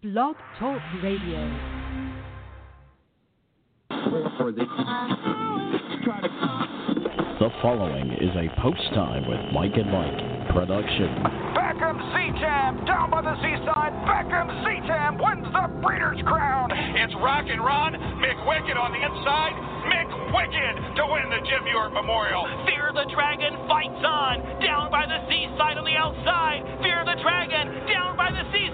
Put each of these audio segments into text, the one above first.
Blog Talk Radio. The following is a post time with Mike and Mike production. Beckham Seatam down by the seaside. Beckham Seatam wins the Breeders' Crown. It's Rock and Ron McWicked on the inside. Mick McWicked to win the Jim York Memorial. Fear the Dragon fights on down by the seaside on the outside. Fear the Dragon down by the seaside,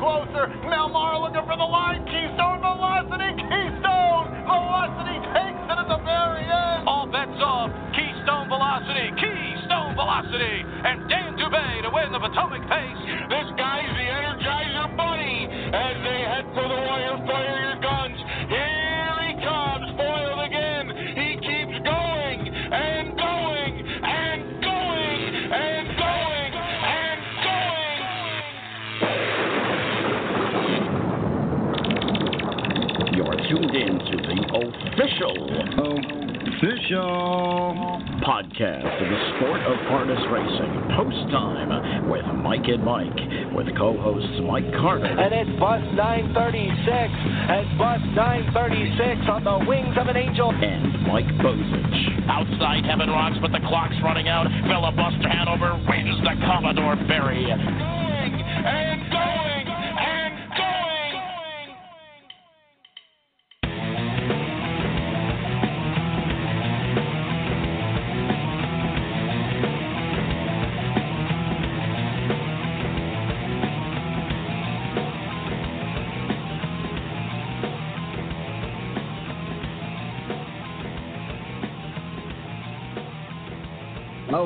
Closer. Melmar looking for the line. Keystone Velocity. Keystone Velocity takes it at the very end. All bets off. Keystone Velocity, Keystone Velocity, and Dan Dubay to win the Potomac Pace. This guy's the Energizer Bunny as they head for the wire. Fire official Official. podcast of the sport of harness racing. Post time with Mike and Mike, with co-hosts Mike Carter And it's bus 936. And bus 936 on the wings of an angel. and Mike Bozich. Outside Heaven Rocks, but the clock's running out. Filibuster Hanover wins the Commodore Barry. Going and going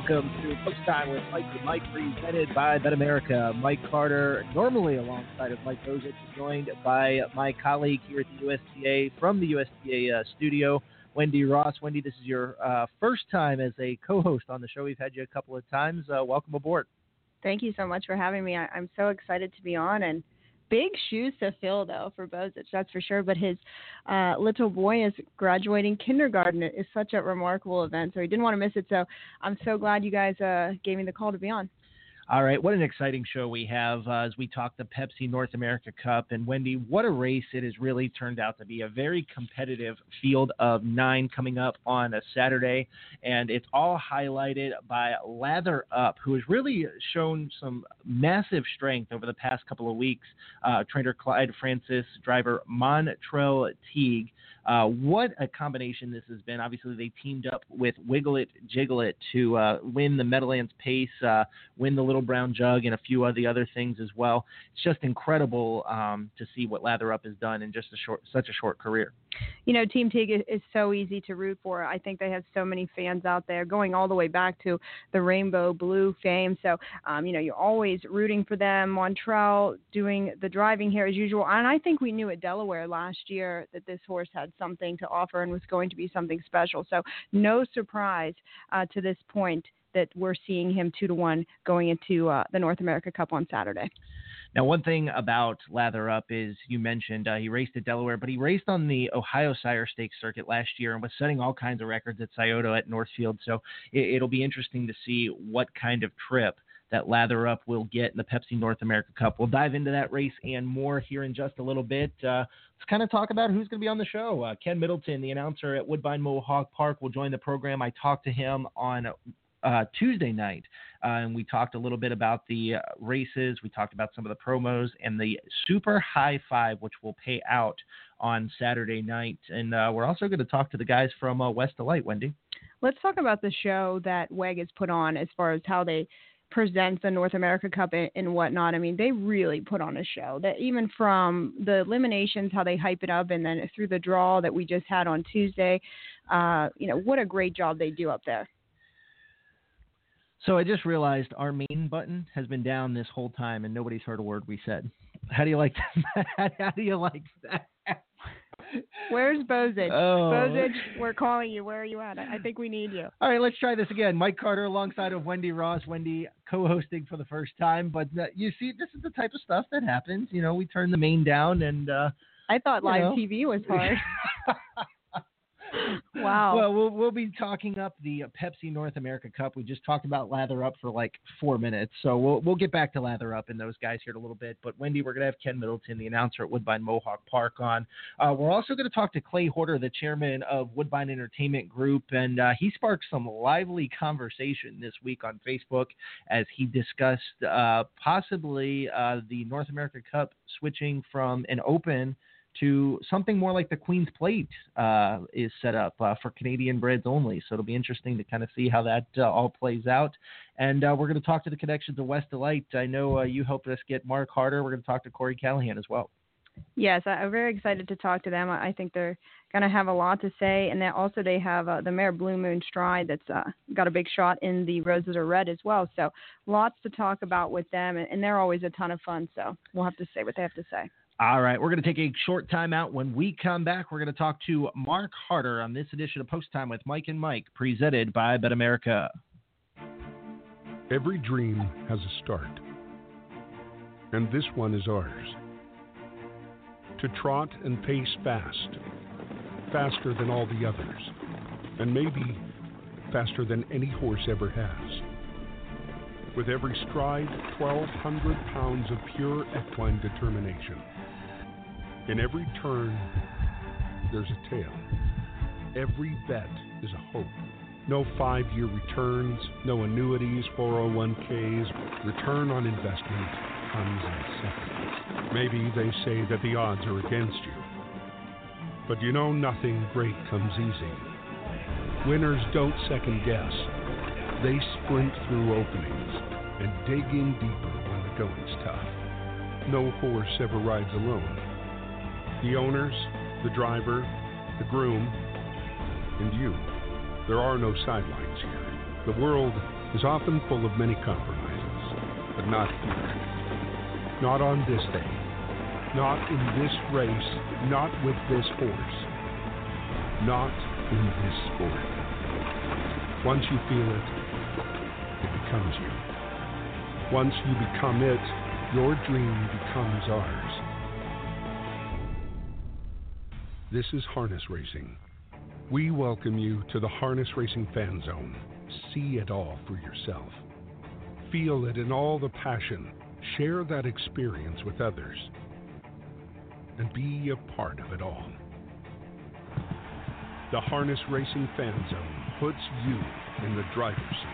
Welcome to Post Time with Mike and Mike, presented by Bet America. Mike Carter, normally alongside of Mike is joined by my colleague here at the USTA from the USTA uh, studio, Wendy Ross. Wendy, this is your uh, first time as a co-host on the show. We've had you a couple of times. Uh, welcome aboard. Thank you so much for having me. I, I'm so excited to be on and big shoes to fill though for Bozich, that's for sure. But his uh, little boy is graduating kindergarten. It is such a remarkable event, so he didn't want to miss it. So I'm so glad you guys uh, gave me the call to be on. All right, what an exciting show we have uh, as we talk the Pepsi North America Cup. And Wendy, what a race it has really turned out to be. A very competitive field of nine coming up on a Saturday. And it's all highlighted by Lather Up, who has really shown some massive strength over the past couple of weeks. Uh, trainer Clyde Francis, driver Montrell Teague. Uh, what a combination this has been. Obviously, they teamed up with Wiggle It Jiggle It to uh, win the Meadowlands Pace, uh, win the Little Brown Jug, and a few of the other things as well. It's just incredible um, to see what Lather Up has done in just a short, such a short career. You know, Team Teague is, is so easy to root for. I think they have so many fans out there, going all the way back to the Rainbow Blue fame. So, um, you know, you're always rooting for them. Montrell doing the driving here as usual, and I think we knew at Delaware last year that this horse had something to offer and was going to be something special. So, no surprise uh, to this point that we're seeing him two to one going into uh, the North America Cup on Saturday. Now, one thing about Lather Up is you mentioned uh, he raced at Delaware, but he raced on the Ohio Sire Stakes circuit last year and was setting all kinds of records at Scioto at Northfield. So it, it'll be interesting to see what kind of trip that Lather Up will get in the Pepsi North America Cup. We'll dive into that race and more here in just a little bit. Uh, let's kind of talk about who's going to be on the show. Uh, Ken Middleton, the announcer at Woodbine Mohawk Park, will join the program. I talked to him on uh, Tuesday night, uh, and we talked a little bit about the uh, races. We talked about some of the promos and the Super High Five, which will pay out on Saturday night. And uh, we're also going to talk to the guys from uh, Wes Delight, Wendy. Let's talk about the show that WEG has put on as far as how they present the North America Cup and, whatnot. I mean, they really put on a show. That even from the eliminations, how they hype it up, and then through the draw that we just had on Tuesday, uh, you know, what a great job they do up there. So I just realized our main button has been down this whole time, and nobody's heard a word we said. How do you like that? How do you like that? Where's Bozich? Oh. Bozich, we're calling you. Where are you at? I think we need you. All right, let's try this again. Mike Carter alongside of Wendy Ross. Wendy co-hosting for the first time, but uh, you see, this is the type of stuff that happens. You know, we turn the main down, and uh, I thought You live know. TV was hard. Wow. Well, we'll we'll be talking up the Pepsi North America Cup. We just talked about Lather Up for like four minutes, so we'll we'll get back to Lather Up and those guys here in a little bit. But Wendy, we're gonna have Ken Middleton, the announcer at Woodbine Mohawk Park, on. Uh, we're also going to talk to Clay Horner, the chairman of Woodbine Entertainment Group, and uh, he sparked some lively conversation this week on Facebook as he discussed uh, possibly uh, the North America Cup switching from an open to something more like the Queen's Plate uh, is set up uh, for Canadian breds only. So it'll be interesting to kind of see how that uh, all plays out. And uh, we're going to talk to the connections of Wes Delight. I know uh, you helped us get Mark Harder. We're going to talk to Corey Callahan as well. Yes, I'm very excited to talk to them. I think they're going to have a lot to say, and then also they have uh, the mare Blue Moon Stride that's uh, got a big shot in the Roses Are Red as well. So lots to talk about with them, and, and they're always a ton of fun. So we'll have to say what they have to say. All right, we're going to take a short time out. When we come back, we're going to talk to Mark Harder on this edition of Post Time with Mike and Mike, presented by Bet America. Every dream has a start, and this one is ours. To trot and pace fast, faster than all the others, and maybe faster than any horse ever has. With every stride, 1,200 pounds of pure equine determination. In every turn, there's a tale. Every bet is a hope. No five year returns, no annuities, 401ks. Return on investment comes in seconds. Maybe they say that the odds are against you. But you know nothing great comes easy. Winners don't second guess. They sprint through openings and dig in deeper when the going's tough. No horse ever rides alone. The owners, the driver, the groom, and you. There are no sidelines here. The world is often full of many compromises, but not here. Not on this day. Not in this race. Not with this horse. Not in this sport. Once you feel it, it becomes you. Once you become it, your dream becomes ours. This is harness racing. We welcome you to the Harness Racing Fan Zone. See it all for yourself. Feel it in all the passion. Share that experience with others. And be a part of it all. The Harness Racing Fan Zone puts you in the driver's seat.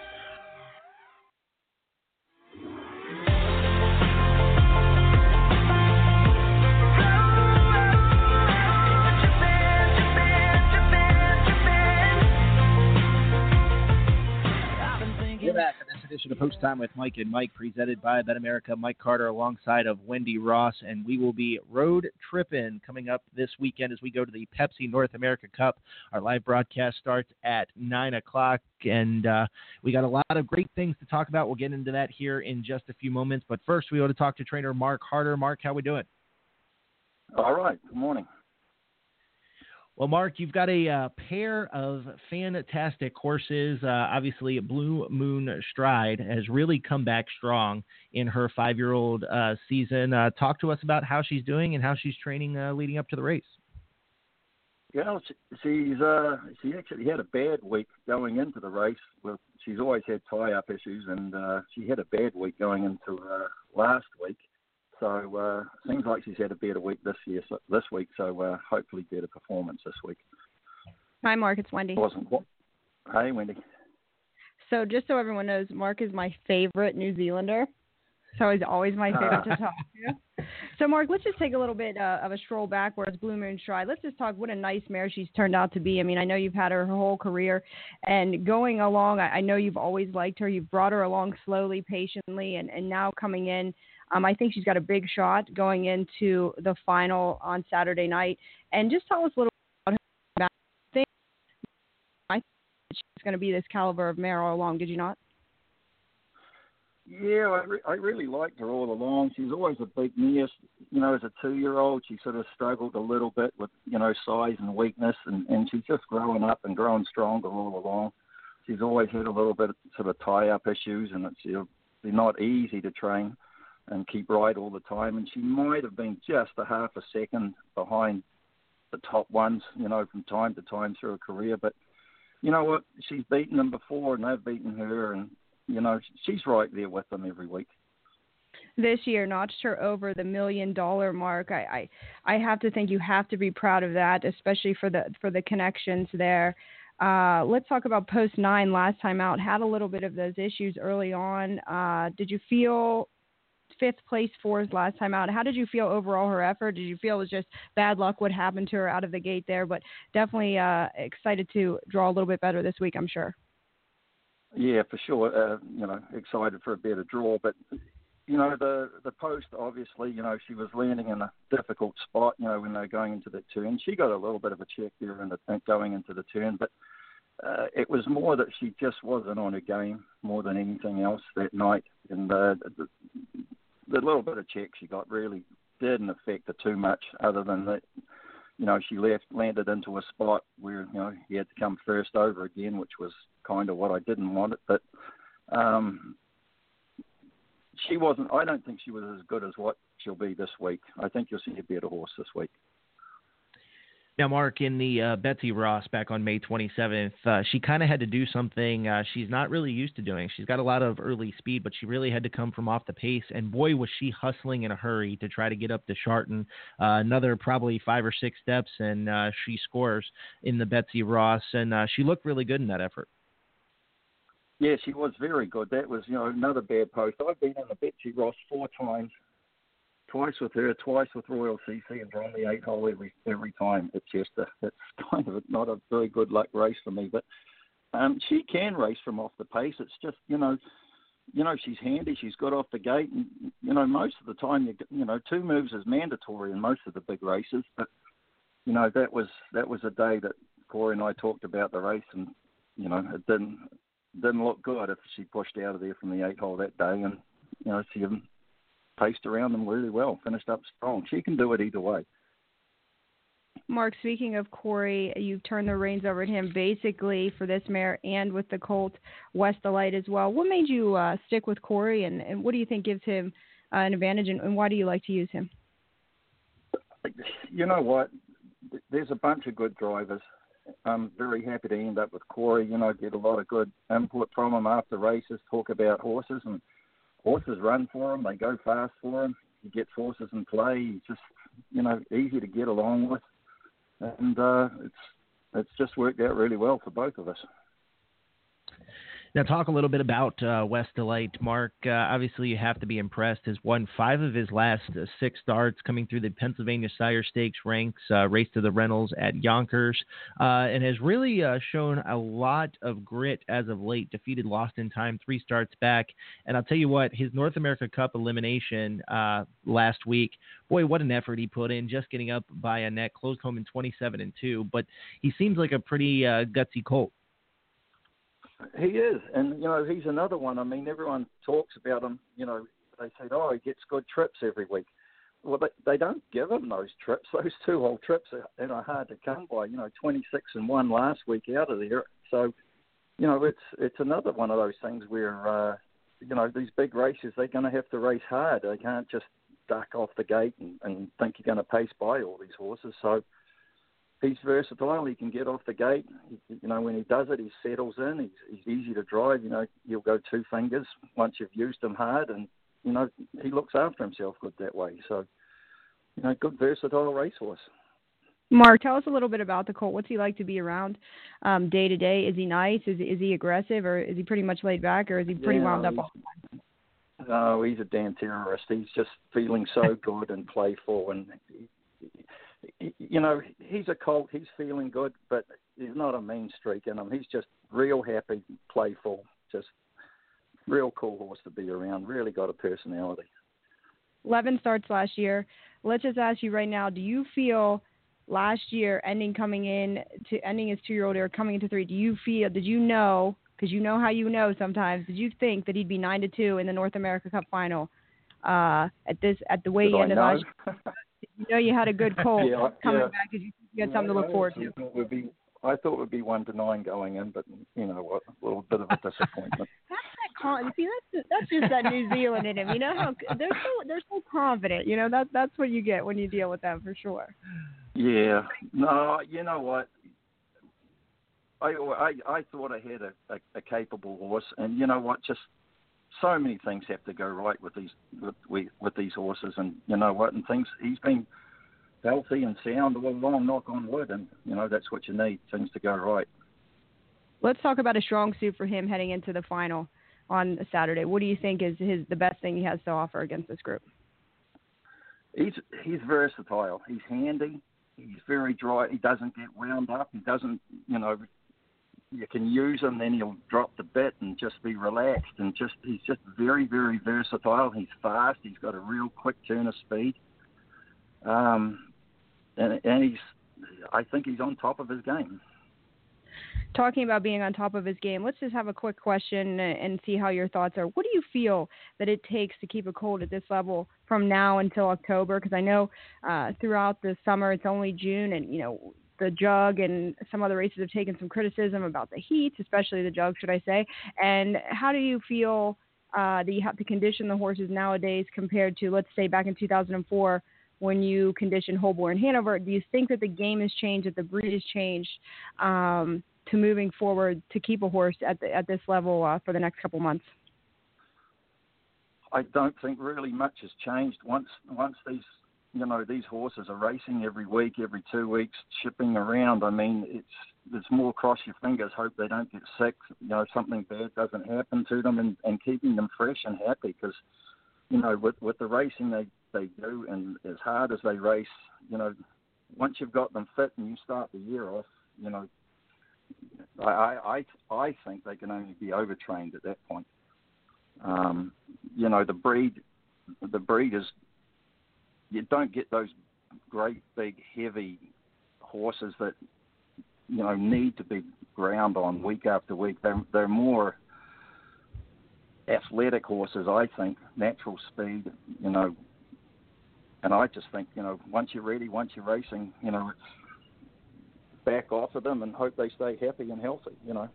Edition of Post Time with Mike and Mike, presented by Bet America. Mike Carter alongside of Wendy Ross, and we will be road tripping coming up this weekend as we go to the Pepsi North America Cup. Our live broadcast starts at nine o'clock, and uh, we got a lot of great things to talk about. We'll get into that here in just a few moments, but first we want to talk to trainer Mark Harder. Mark, how we doing? All right. Good morning. Well, Mark, you've got a uh, pair of fantastic horses. Uh, obviously, Blue Moon Stride has really come back strong in her five year old uh, season. Uh, talk to us about how she's doing and how she's training uh, leading up to the race. She- she's she actually had a bad week going into the race. Well, she's always had tie-up issues, and she had a bad week going into last week. So uh, seems like she's had a better week this year, so, this week. So uh, hopefully better performance this week. Hi, Mark. It's Wendy. What? Hey, Wendy. So just so everyone knows, Mark is my favorite New Zealander. So he's always my favorite to talk to. So Mark, let's just take a little bit uh, of a stroll backwards. Blue Moon Stride. Let's just talk what a nice mare she's turned out to be. I mean, I know you've had her her whole career, and going along, I, I know you've always liked her. You've brought her along slowly, patiently, and and now coming in. Um, I think she's got a big shot going into the final on Saturday night. And just tell us a little about her. I think she's going to be this caliber of mare all along. Did you not? Yeah, I, re- I really liked her all along. She's always a big mare. You know, as a two-year-old, she sort of struggled a little bit with you know size and weakness, and and she's just growing up and growing stronger all along. She's always had a little bit of sort of tie-up issues, and it's you know, they're not easy to train and keep right all the time. And she might have been just a half a second behind the top ones, you know, from time to time through her career. But you know what? She's beaten them before, and they've beaten her, and you know she's right there with them every week. This year notched her over the million dollar mark. I, I I have to think you have to be proud of that, especially for the for the connections there. Uh, let's talk about post nine last time out. Had a little bit of those issues early on. Uh, did you feel fifth place fourth last time out? How did you feel overall her effort? Did you feel it was just bad luck what happened to her out of the gate there? But definitely uh, excited to draw a little bit better this week, I'm sure. Yeah, for sure. Uh, you know, excited for a better draw, but you know the the post obviously you know she was landing in a difficult spot you know when they're going into the turn she got a little bit of a check there in the going into the turn but uh, it was more that she just wasn't on her game more than anything else that night and uh, the, little bit of check she got really didn't affect her too much other than that you know she left landed into a spot where you know he had to come first over again which was kind of what I didn't want it but um she wasn't. I don't think she was as good as what she'll be this week. I think you'll see a better horse this week. Now, Mark, in the uh, Betsy Ross back on May 27th, uh, she kind of had to do something uh, she's not really used to doing. She's got a lot of early speed, but she really had to come from off the pace. And boy, was she hustling in a hurry to try to get up to Shartin. Uh, another probably five or six steps, and uh, she scores in the Betsy Ross. And uh, she looked really good in that effort. Yeah, she was very good. That was, you know, another bad post. I've been in the Betsy Ross four times, twice with her, twice with Royal CC, and drawn the eight hole every every time at Chester. It's kind of not a very good luck race for me, but um, she can race from off the pace. It's just, you know, you know, she's handy. She's got off the gate, and you know, most of the time, you you know, two moves is mandatory in most of the big races. But you know, that was that was a day that Corey and I talked about the race, and you know, it didn't didn't look good if she pushed out of there from the eight hole that day, and you know she paced around them really well, finished up strong. She can do it either way. Mark, speaking of Corey, you've turned the reins over to him basically for this mare and with the Colt Wes Delight as well. What made you uh, stick with Corey, and, and what do you think gives him uh, an advantage, and, and why do you like to use him? You know what? There's a bunch of good drivers I'm very happy to end up with Corey. You know, get a lot of good input from him after races, talk about horses, and horses run for him. They go fast for him. He gets horses in play. He's just, you know, easy to get along with, and uh, it's it's just worked out really well for both of us. Now, talk a little bit about uh, Wes Delight, Mark. Uh, obviously, you have to be impressed. Has won five of his last uh, six starts, coming through the Pennsylvania Sire Stakes ranks, uh, race to the Reynolds at Yonkers, uh, and has really uh, shown a lot of grit as of late. Defeated Lost in Time three starts back, and I'll tell you what, his North America Cup elimination last week, boy, what an effort he put in, just getting up by a net, closed home in 27 and two. But he seems like a pretty gutsy colt. He is, and you know he's another one. I mean, everyone talks about him. You know, they say, "Oh, he gets good trips every week." Well, they, they don't give him those trips. Those two whole trips are, and are hard to come by. You know, 26 and one last week out of there. So, you know, it's it's another one of those things where, uh, you know, these big races they're going to have to race hard. They can't just duck off the gate and, and think you're going to pace by all these horses. So, he's versatile. He can get off the gate. He, you know, when he does it, he settles in. He's, he's easy to drive. You know, he'll go two fingers once you've used him hard, and you know he looks after himself good that way. So, you know, good versatile racehorse. Mark, tell us a little bit about the Colt. What's he like to be around um, day to day? Is he nice? Is is he aggressive, or is he pretty much laid back, or is he pretty yeah, wound up all the time? No, he's a damn terrorist. He's just feeling so good and playful, and you know, he's a colt. He's feeling good, but he's not a mean streak in him. He's just real happy, playful, just real cool horse to be around. Really got a personality. 11 starts last year. Let's just ask you right now do you feel last year, ending coming in to ending his two-year-old era, coming into three. Do you feel? Did you know? Because you know how you know sometimes. Did you think that he'd be nine to two in the North America Cup final uh, at this at the way Did I ended know? last? You know you had a good cold Yeah, coming yeah. back because you, you had something to look forward to. thought would be, I thought it would be one to nine going in, but you know what, a little bit of a disappointment. That's that con- see that's that's just that New Zealand in him. You know how they're so they're so confident. You know that that's what you get when you deal with them for sure. Yeah. No, you know what? I I, I thought I had a, a, a capable horse, and you know what? Just so many things have to go right with these with with, these horses, and you know what? And things he's been healthy and sound all along. Knock on wood, and you know that's what you need. Things to go right. Let's talk about a strong suit for him heading into the final on Saturday. What do you think is his the best thing he has to offer against this group? He's he's versatile. He's handy. He's very dry. He doesn't get wound up. He doesn't, you know, you can use him, then he'll drop the bit and just be relaxed. And just he's just very very versatile. He's fast. He's got a real quick turn of speed. Um, and and he's, I think he's on top of his game. Talking about being on top of his game, let's just have a quick question and see how your thoughts are. What do you feel that it takes to keep a cold at this level from now until October? Because I know uh, throughout the summer it's only June, and you know the jug and some other races have taken some criticism about the heats, especially the jug, should I say? And how do you feel uh, that you have to condition the horses nowadays compared to, let's say, back in 2004 when you conditioned Holborn Hanover? Do you think that the game has changed, that the breed has changed um, to moving forward to keep a horse at the, at this level uh, for the next couple months? I don't think really much has changed once once these you know these horses are racing every week, every two weeks, shipping around. I mean, it's it's more cross your fingers, hope they don't get sick. You know, something bad doesn't happen to them, and, and keeping them fresh and happy. Because you know, with with the racing they they do, and as hard as they race, you know, once you've got them fit and you start the year off, you know, I I I, think they can only be overtrained at that point. Um, you know, the breed the breed is you don't get those great big heavy horses that you know need to be ground on week after week. They're they're more athletic horses, I think, natural speed, you know. And I just think, you know, once you're ready, once you're racing, you know, back off of them and hope they stay happy and healthy, you know.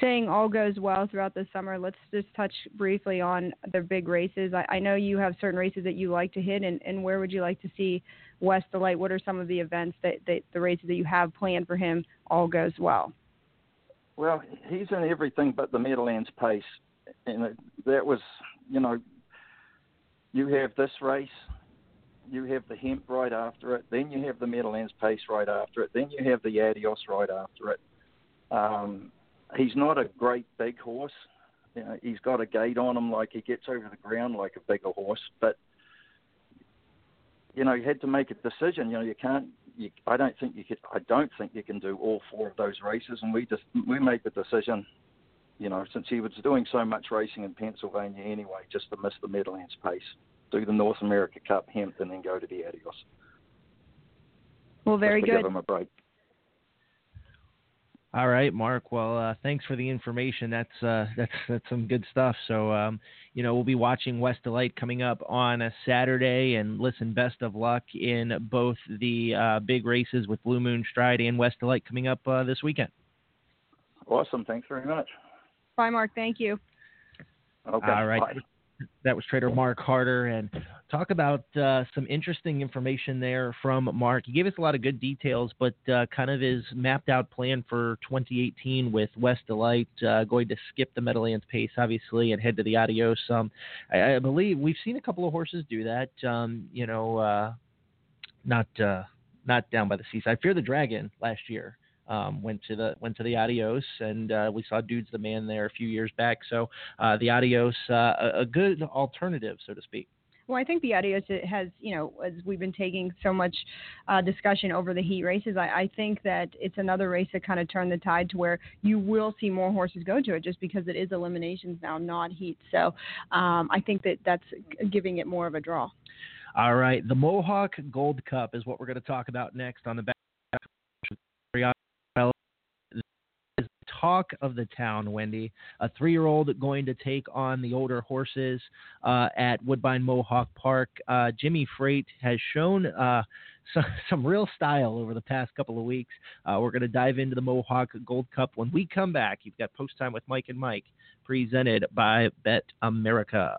Saying all goes well throughout the summer, let's just touch briefly on the big races. I, I know you have certain races that you like to hit, and, and where would you like to see Wes Delight? What are some of the events that, that the races that you have planned for him all goes well? Well, he's in everything but the Meadowlands pace, and that was, you know, you have this race, you have the Hempt right after it, then you have the Meadowlands pace right after it, then you have the Adios right after it. Um, he's not a great big horse. You know, he's got a gait on him like he gets over the ground like a bigger horse, but you know, you had to make a decision. You know, you can't. You, I don't think you could. I don't think you can do all four of those races. And we just we made the decision. You know, since he was doing so much racing in Pennsylvania anyway, just to miss the Meadowlands pace, do the North America Cup Hempt, and then go to the Adios. Well, very good. Give him a break. All right, Mark. Well, uh, thanks for the information. That's uh, that's that's some good stuff. So, um, you know, we'll be watching Wes Delight coming up on a Saturday, and listen, best of luck in both the uh, big races with Blue Moon Stride and Wes Delight coming up uh, this weekend. Awesome. Thanks very much. Bye, Mark. Thank you. Okay. All right. Bye. That was Trader Mark Harder, and talk about uh, some interesting information there from Mark. He gave us a lot of good details, but uh, kind of his mapped out plan for 2018 with Wes Delight uh, going to skip the Meadowlands pace, obviously, and head to the Adios. Um, I, I believe we've seen a couple of horses do that. Um, you know, uh, not uh, not down by the seaside. Fear the Dragon last year um, went to the went to the Adios, and uh, we saw Dudes the Man there a few years back. So uh, the Adios, uh, a, a good alternative, so to speak. Well, I think the Adios has, you know, as we've been taking so much uh, discussion over the heat races, I, I think that it's another race that kind of turned the tide to where you will see more horses go to it just because it is eliminations now, not heat. So um, I think that that's giving it more of a draw. All right, the Mohawk Gold Cup is what we're going to talk about next on the back. Talk of the town, Wendy. A three-year-old going to take on the older horses uh, at Woodbine Mohawk Park. Uh, Jimmy Freight has shown uh, some, some real style over the past couple of weeks. Uh, we're going to dive into the Mohawk Gold Cup when we come back. You've got post time with Mike and Mike, presented by Bet America.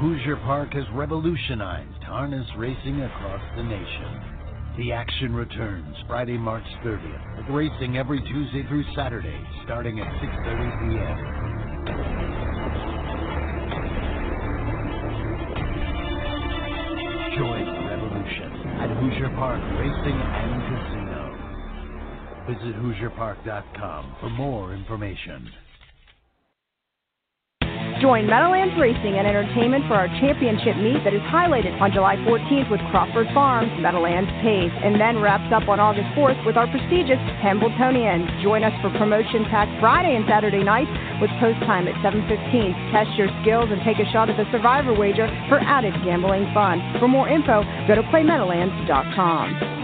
Hoosier Park has revolutionized harness racing across the nation. The action returns Friday, March 30th, with racing every Tuesday through Saturday, starting at 6.30 p.m. Join the revolution at Hoosier Park Racing and Casino. Visit HoosierPark.com for more information. Join Meadowlands Racing and Entertainment for our championship meet that is highlighted on July 14th with Crawford Farms, Meadowlands Pace, and then wraps up on August 4th with our prestigious Hambletonian. Join us for promotion packed Friday and Saturday nights with post time at 7.15. Test your skills and take a shot at the Survivor wager for added gambling fun. For more info, go to playmeadowlands.com.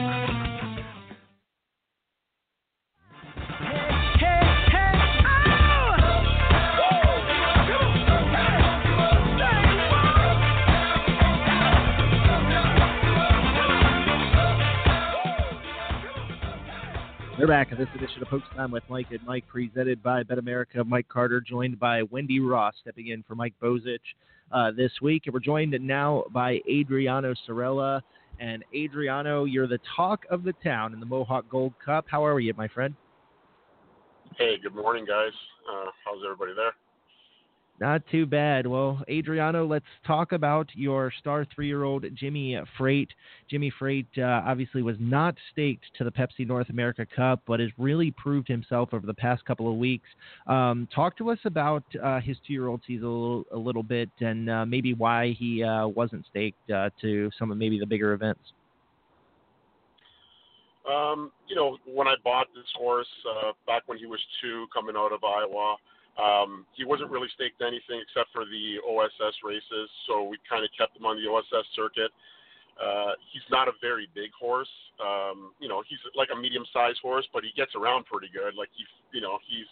We're back at this edition of Post Time with Mike and Mike, presented by Bet America. Mike Carter, joined by Wendy Ross, stepping in for Mike Bozich uh, this week. And we're joined now by Adriano Sorella. And Adriano, you're the talk of the town in the Mohawk Gold Cup. How are you, my friend? Hey, good morning, guys. Uh, how's everybody there? Not too bad. Well, Adriano, let's talk about your star three-year-old Jimmy Freight. Jimmy Freight uh, obviously was not staked to the Pepsi North America Cup, but has really proved himself over the past couple of weeks. Um, talk to us about uh, his two-year-old season a little, a little bit, and uh, maybe why he uh, wasn't staked uh, to some of maybe the bigger events. Um, you know, when I bought this horse uh, back when he was two, coming out of Iowa. Um, he wasn't really staked anything except for the OSS races, so we kind of kept him on the OSS circuit. Uh, he's not a very big horse. Um, you know, he's like a medium-sized horse, but he gets around pretty good. Like he, you know, he's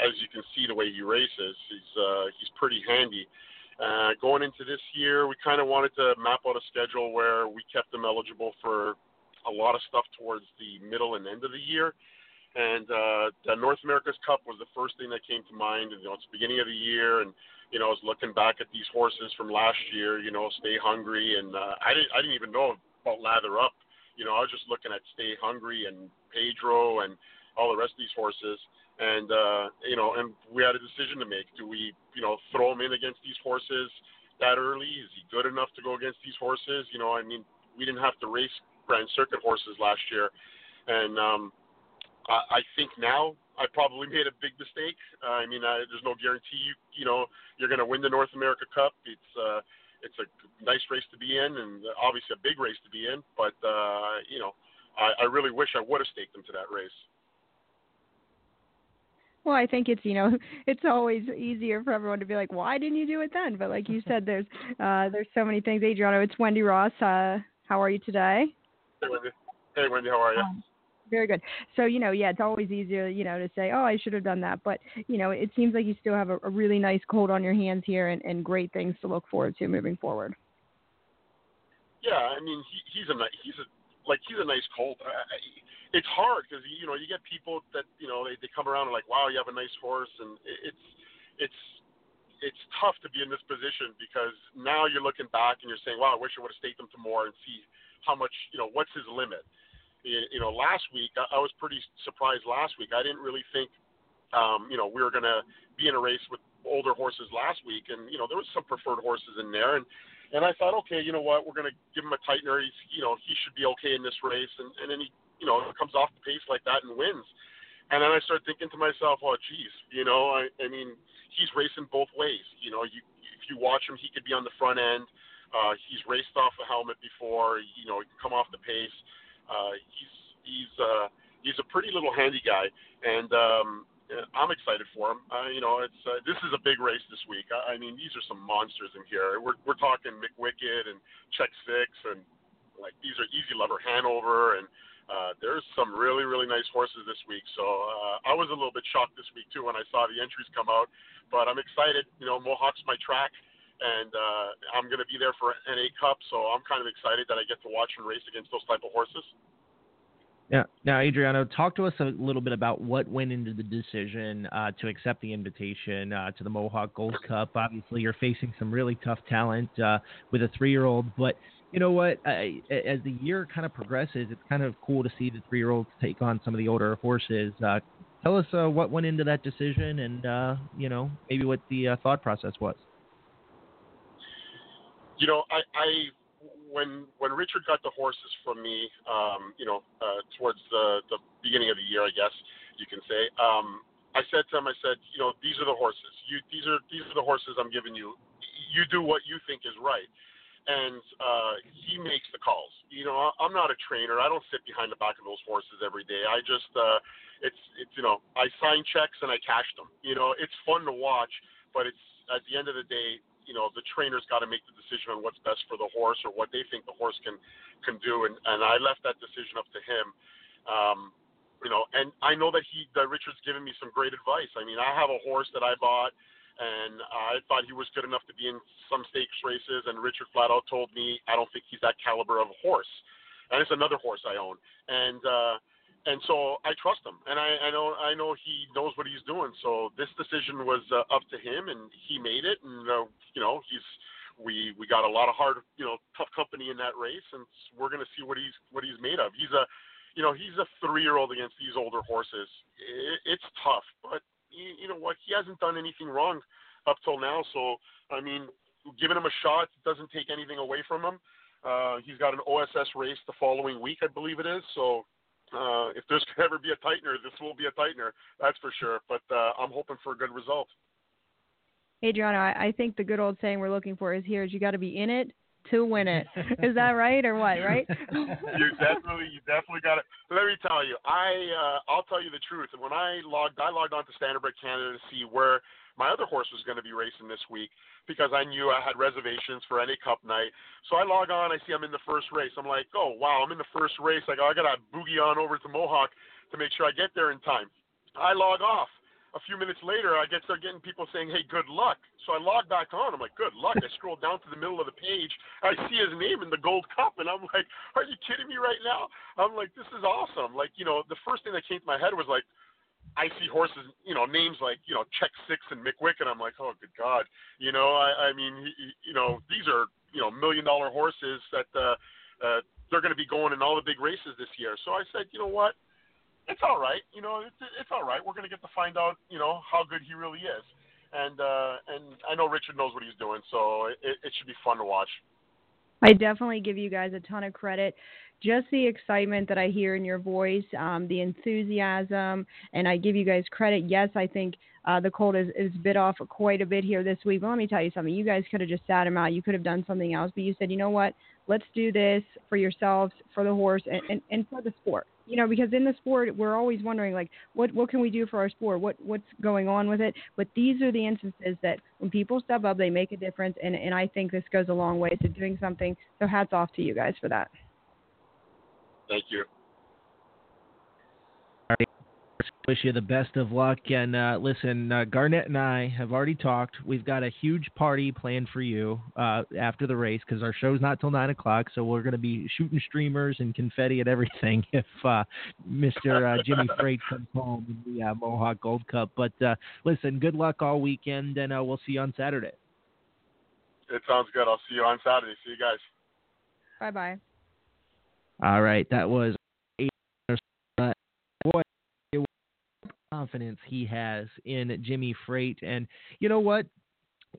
as you can see the way he races, he's uh, he's pretty handy. Uh, going into this year, we kind of wanted to map out a schedule where we kept him eligible for a lot of stuff towards the middle and end of the year. And uh, the North America's Cup was the first thing that came to mind. And you know, it's the beginning of the year, and you know, I was looking back at these horses from last year. You know, Stay Hungry, and uh, I didn't I didn't even know about Lather Up. You know, I was just looking at Stay Hungry and Pedro and all the rest of these horses. And uh, you know, and we had a decision to make. Do we, you know, throw him in against these horses that early? Is he good enough to go against these horses? You know, I mean, we didn't have to race Grand Circuit horses last year, and um, I, I think now I probably made a big mistake. Uh, I mean, I, there's no guarantee you you know you're going to win the North America Cup. It's uh, it's a nice race to be in, and obviously a big race to be in. But uh, you know, I, I really wish I would have staked them to that race. Well, I think it's you know it's always easier for everyone to be like, why didn't you do it then? But like you said, there's uh, there's so many things. Adriano, it's Wendy Ross. Uh, how are you today? Hey Wendy. Hey Wendy, how are you? Um, very good. So you know, yeah, it's always easier, you know, to say, oh, I should have done that. But you know, it seems like you still have a, a really nice cold on your hands here, and, and great things to look forward to moving forward. Yeah, I mean, he, he's a he's a like he's a nice colt. It's hard because you know you get people that you know they, they come around and like, wow, you have a nice horse, and it's it's it's tough to be in this position because now you're looking back and you're saying, wow, I wish I would have staked him to more and see how much you know what's his limit you know, last week I was pretty surprised. Last week I didn't really think, um, you know, we were going to be in a race with older horses last week, and you know there was some preferred horses in there, and and I thought, okay, you know what, we're going to give him a tightener. He's, you know, he should be okay in this race, and and then he, you know, comes off the pace like that and wins. And then I started thinking to myself, oh, geez, you know, I, I mean, he's racing both ways. You know, you if you watch him, he could be on the front end. Uh, he's raced off a helmet before. You know, he can come off the pace. Uh, he's he's uh, he's a pretty little handy guy, and um, I'm excited for him. Uh, you know, it's uh, this is a big race this week. I, I mean, these are some monsters in here. We're we're talking McWicked and Check Six, and like these are Easy Lover Hanover, and uh, there's some really really nice horses this week. So uh, I was a little bit shocked this week too when I saw the entries come out, but I'm excited. You know, Mohawk's my track and uh, I'm going to be there for NA Cup, so I'm kind of excited that I get to watch and race against those type of horses. Yeah. Now, Adriano, talk to us a little bit about what went into the decision uh, to accept the invitation uh, to the Mohawk Gold Cup. Obviously, you're facing some really tough talent uh, with a three-year-old, but you know what? as the year kind of progresses, it's kind of cool to see the three-year-olds take on some of the older horses. Uh, tell us uh, what went into that decision, and uh, you know maybe what the thought process was you know, I, I when when Richard got the horses from me, um, you know, uh, towards the the beginning of the year, I guess you can say. Um, I said to him, I said, you know, these are the horses. You these are these are the horses I'm giving you. You do what you think is right. And uh, he makes the calls. You know, I'm not a trainer. I don't sit behind the back of those horses every day. I just, uh, it's, it's, you know, I sign checks and I cash them. You know, it's fun to watch, but it's at the end of the day, you know the trainer's got to make the decision on what's best for the horse or what they think the horse can can do and and I left that decision up to him. Um you know and I know that he that Richard's given me some great advice. I mean I have a horse that I bought and I thought he was good enough to be in some stakes races and Richard flat out told me I don't think he's that caliber of a horse. And it's another horse I own. And uh and so I trust him, and I, I know I know he knows what he's doing. So this decision was uh, up to him, and he made it. And uh, you know, he's we we got a lot of hard, you know, tough company in that race, and we're going to see what he's what he's made of. He's a, you know, he's a three year old against these older horses. It, it's tough, but you, you know what? He hasn't done anything wrong up till now. So I mean, giving him a shot doesn't take anything away from him. Uh, he's got an OSS race the following week, I believe it is. So uh, if there's to ever be a tightener, this will be a tightener. That's for sure. But uh, I'm hoping for a good result. Adriano, I, I think the good old saying we're looking for is here is you got to be in it to win it. Is that right or what? Right? you definitely, you definitely got it. Let me tell you, I, uh, I'll tell you the truth. When I logged, I logged on to Standardbred Canada to see where my other horse was going to be racing this week because I knew I had reservations for NA Cup night. So I log on, I see I'm in the first race. I'm like, oh wow, I'm in the first race. I go, I got to boogie on over to Mohawk to make sure I get there in time. I log off. A few minutes later, I get start getting people saying, "Hey, good luck." So I log back on. I'm like, "Good luck." I scroll down to the middle of the page. I see his name in the gold cup, and I'm like, "Are you kidding me right now?" I'm like, "This is awesome!" Like, you know, the first thing that came to my head was like, I see horses, you know, names like you know Check Six and McWick, and I'm like, oh good God, you know, I, I mean, you know, these are you know million dollar horses that uh, uh, they're going to be going in all the big races this year. So I said, you know what, it's all right, you know, it's, it's all right. We're going to get to find out, you know, how good he really is, and uh, and I know Richard knows what he's doing, so it, it should be fun to watch. I definitely give you guys a ton of credit just the excitement that I hear in your voice, um, the enthusiasm, and I give you guys credit. Yes, I think uh, the cold is, is bit off quite a bit here this week. But let me tell you something. You guys could have just sat him out. You could have done something else. But you said, you know what? Let's do this for yourselves, for the horse, and, and, and for the sport. You know, because in the sport, we're always wondering, like, what what can we do for our sport? What what's going on with it? But these are the instances that when people step up, they make a difference, and and I think this goes a long way to doing something. So hats off to you guys for that. Thank you. All right. Wish you the best of luck. And uh, listen, uh, Garnett and I have already talked. We've got a huge party planned for you uh, after the race because our show's not till nine o'clock. So we're going to be shooting streamers and confetti at everything if uh, Mr. Uh, Jimmy Freight comes home in the uh, Mohawk Gold Cup. But listen, good luck all weekend, and we'll see you on Saturday. It sounds good. I'll see you on Saturday. See you guys. Bye bye. All right, that was confidence he has in Jimmy Freight. And you know what?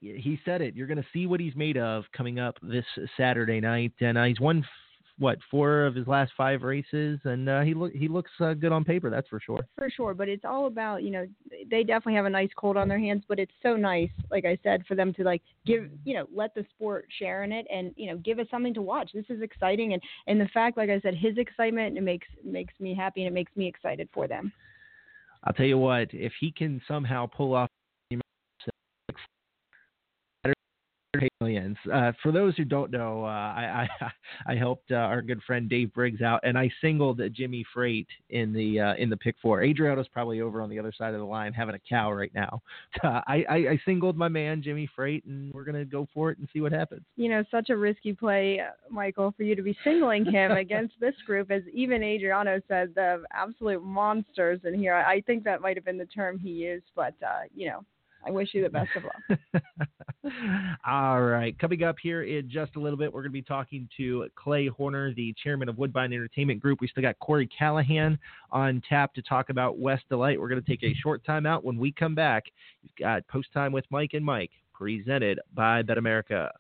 He said it. You're going to see what he's made of coming up this Saturday night. And uh, he's won what four of his last five races, and uh, he look he looks uh, good on paper. That's for sure. For sure, but it's all about you know they definitely have a nice cold on their hands, but it's so nice, like I said, for them to like give you know let the sport share in it and you know give us something to watch. This is exciting, and and the fact, like I said, his excitement it makes makes me happy and it makes me excited for them. I'll tell you what, if he can somehow pull off Uh, for those who don't know, uh, I, I, I helped uh, our good friend Dave Briggs out, and I singled Jimmy Freight in the uh, in the pick four. Adriano's probably over on the other side of the line having a cow right now. I, I, I singled my man Jimmy Freight, and we're gonna go for it and see what happens. You know, such a risky play, uh, Michael, for you to be singling him against this group, as even Adriano said, the absolute monsters in here. I think that might have been the term he used, but uh, you know, I wish you the best of luck. All right. Coming up here in just a little bit, we're going to be talking to Clay Horner, the chairman of Woodbine Entertainment Group. We still got Corey Callahan on tap to talk about Wes Delight. We're going to take a short time out. When we come back, you've got Post Time with Mike and Mike, presented by Bet America.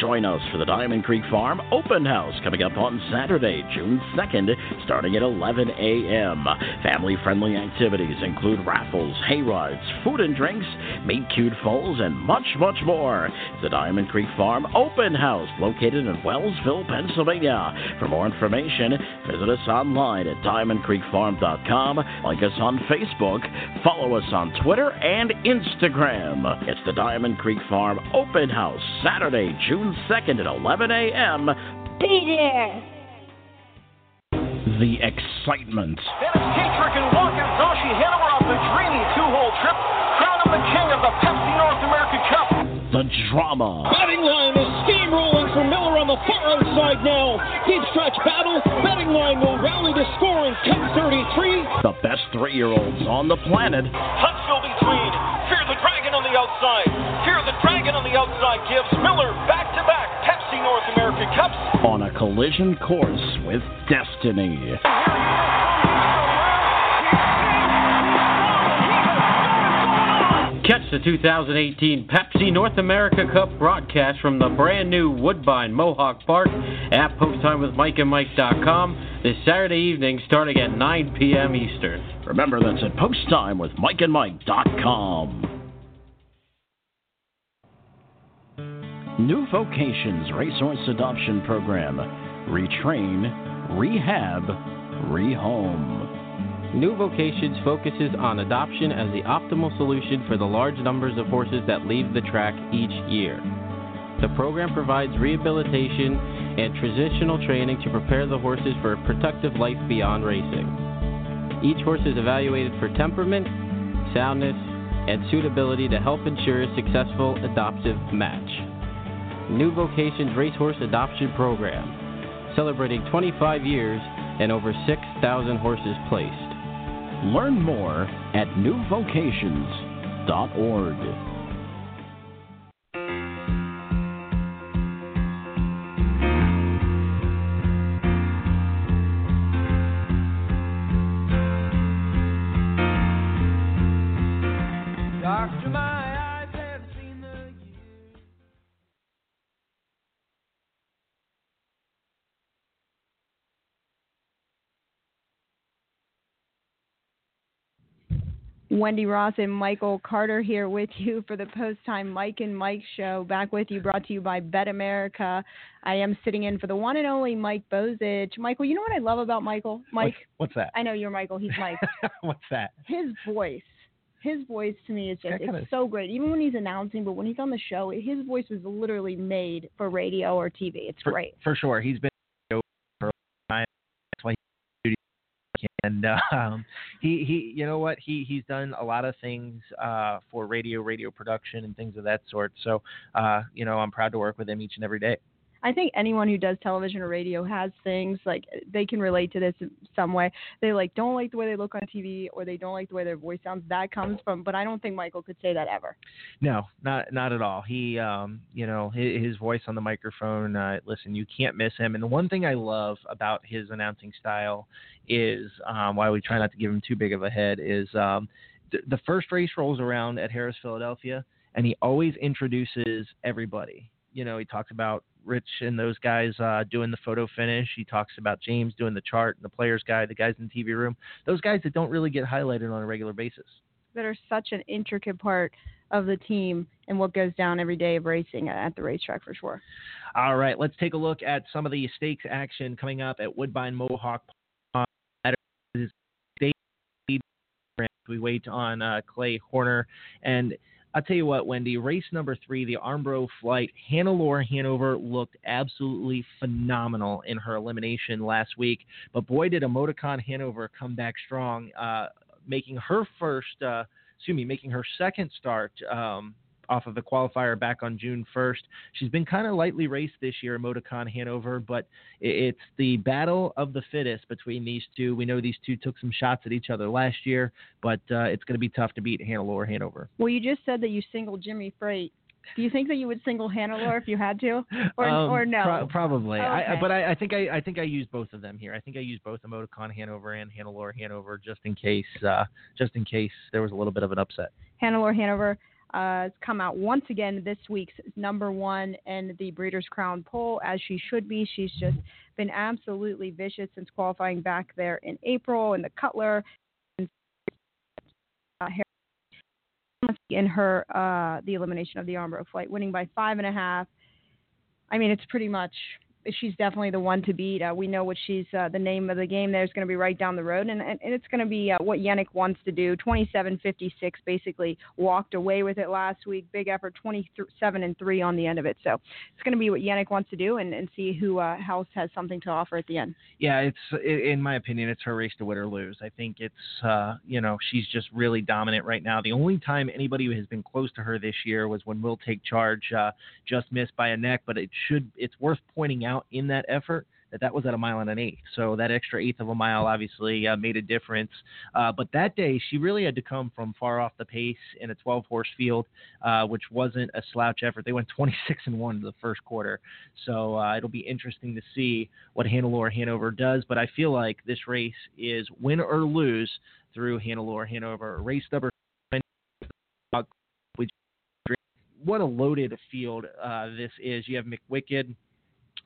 Join us for the Diamond Creek Farm Open House coming up on Saturday, June 2nd, starting at 11 a.m. Family friendly activities include raffles, hay rides, food and drinks, meet cute foals, and much, much more. The Diamond Creek Farm Open House located in Wellsville, Pennsylvania. For more information, visit us online at diamondcreekfarm.com, like us on Facebook, follow us on Twitter and Instagram. It's the Diamond Creek Farm Open House, Saturday, June June 2nd at 11 a.m. Be there! The excitement. Dennis Tetrick and Walker Zoshi Hanover off the dreamy two-hole trip. Crown him the king of the Pepsi North American Cup. The drama. Betting line is steamrolling for Miller on the far outside now. Deep stretch battle. Betting line will rally to score in 10:33. The best three-year-olds on the planet. Huntsville between. Fear the Dragon on the outside. Fear the Dragon on the outside gives Miller back-to-back Pepsi North American Cups. On a collision course with destiny. Catch the 2018 Pepsi North America Cup broadcast from the brand new Woodbine Mohawk Park at posttimewithmikeandmike.com this Saturday evening starting at 9 p.m. Eastern. Remember, that's at posttimewithmikeandmike.com. New Vocations Racehorse Adoption Program. Retrain, rehab, rehome. New Vocations focuses on adoption as the optimal solution for the large numbers of horses that leave the track each year. The program provides rehabilitation and transitional training to prepare the horses for a productive life beyond racing. Each horse is evaluated for temperament, soundness, and suitability to help ensure a successful adoptive match. New Vocations Racehorse Adoption Program, celebrating 25 years and over 6,000 horses placed. Learn more at newvocations.org. Wendy Ross and Michael Carter here with you for the post time Mike and Mike show. Back with you, brought to you by Bet America. I am sitting in for the one and only Mike Bozich. Michael, you know what I love about Michael? Mike, What's, what's that? I know you're Michael. He's Mike. what's that? his voice. His voice to me is just kinda- it's so great. Even when he's announcing, but when he's on the show, his voice was literally made for radio or TV. It's for, great. for sure. He's been for a long time. That's why he and um, he he you know what he he's done a lot of things uh, for radio radio production and things of that sort. So uh, you know I'm proud to work with him each and every day. I think anyone who does television or radio has things like they can relate to this in some way. They like don't like the way they look on TV or they don't like the way their voice sounds. That comes from, but I don't think Michael could say that ever. No, not not at all. He, um, you know, his, his voice on the microphone. Uh, listen, you can't miss him. And the one thing I love about his announcing style is um, why we try not to give him too big of a head is um, th- the first race rolls around at Harris, Philadelphia, and he always introduces everybody. You know, he talks about Rich and those guys uh, doing the photo finish. He talks about James doing the chart and the players guy, the guys in the TV room. Those guys that don't really get highlighted on a regular basis. That are such an intricate part of the team and what goes down every day of racing at the racetrack for sure. All right, let's take a look at some of the stakes action coming up at Woodbine Mohawk. Park. We wait on uh, Clay Horner. And I'll tell you what, Wendy, race number three, the Armbro flight, Hannelore Hanover looked absolutely phenomenal in her elimination last week. But boy, did Emoticon Hanover come back strong, uh, making her first, uh, excuse me, making her second start um, off of the qualifier back on June 1st. She's been kind of lightly raced this year, Emoticon Hanover, but it's the battle of the fittest between these two. We know these two took some shots at each other last year, but uh, it's going to be tough to beat Hannelore Hanover. Well, you just said that you singled Jimmy Freight. Do you think that you would single Hannelore if you had to, or Um, or no? pro- probably. I, I- but I, I think I, I think I used both of them here. I think I use both Emoticon Hanover and Hannelore Hanover just in case, uh, just in case there was a little bit of an upset. Hannelore Hanover has come out once again this week's number one in the Breeders' Crown poll, as she should be. She's just been absolutely vicious since qualifying back there in April in the Cutler. Uh, in her uh, the elimination of the Armbro flight, winning by five and a half. I mean, it's pretty much she's definitely the one to beat. Uh, we know what she's uh, the name of the game there is going to be right down the road, and, and, it's going to be uh, what Yannick wants to do. 27-56, basically walked away with it last week. Big effort, 27 and three on the end of it. So it's going to be what Yannick wants to do, and, and see who uh, else has something to offer at the end. Yeah, it's in my opinion, it's her race to win or lose. I think it's uh, you know she's just really dominant right now. The only time anybody has been close to her this year was when Will Take Charge uh, just missed by a neck. But it should it's worth pointing out in that effort that that was at a mile and an eighth. So that extra eighth of a mile obviously uh, made a difference. Uh, but that day she really had to come from far off the pace in a 12 horse field, uh, which wasn't a slouch effort. They went 26 and one in the first quarter. So uh, it'll be interesting to see what Hannelore Hanover does. But I feel like this race is win or lose through Hannelore Hanover. Race number what a loaded field uh, this is. You have McWicked.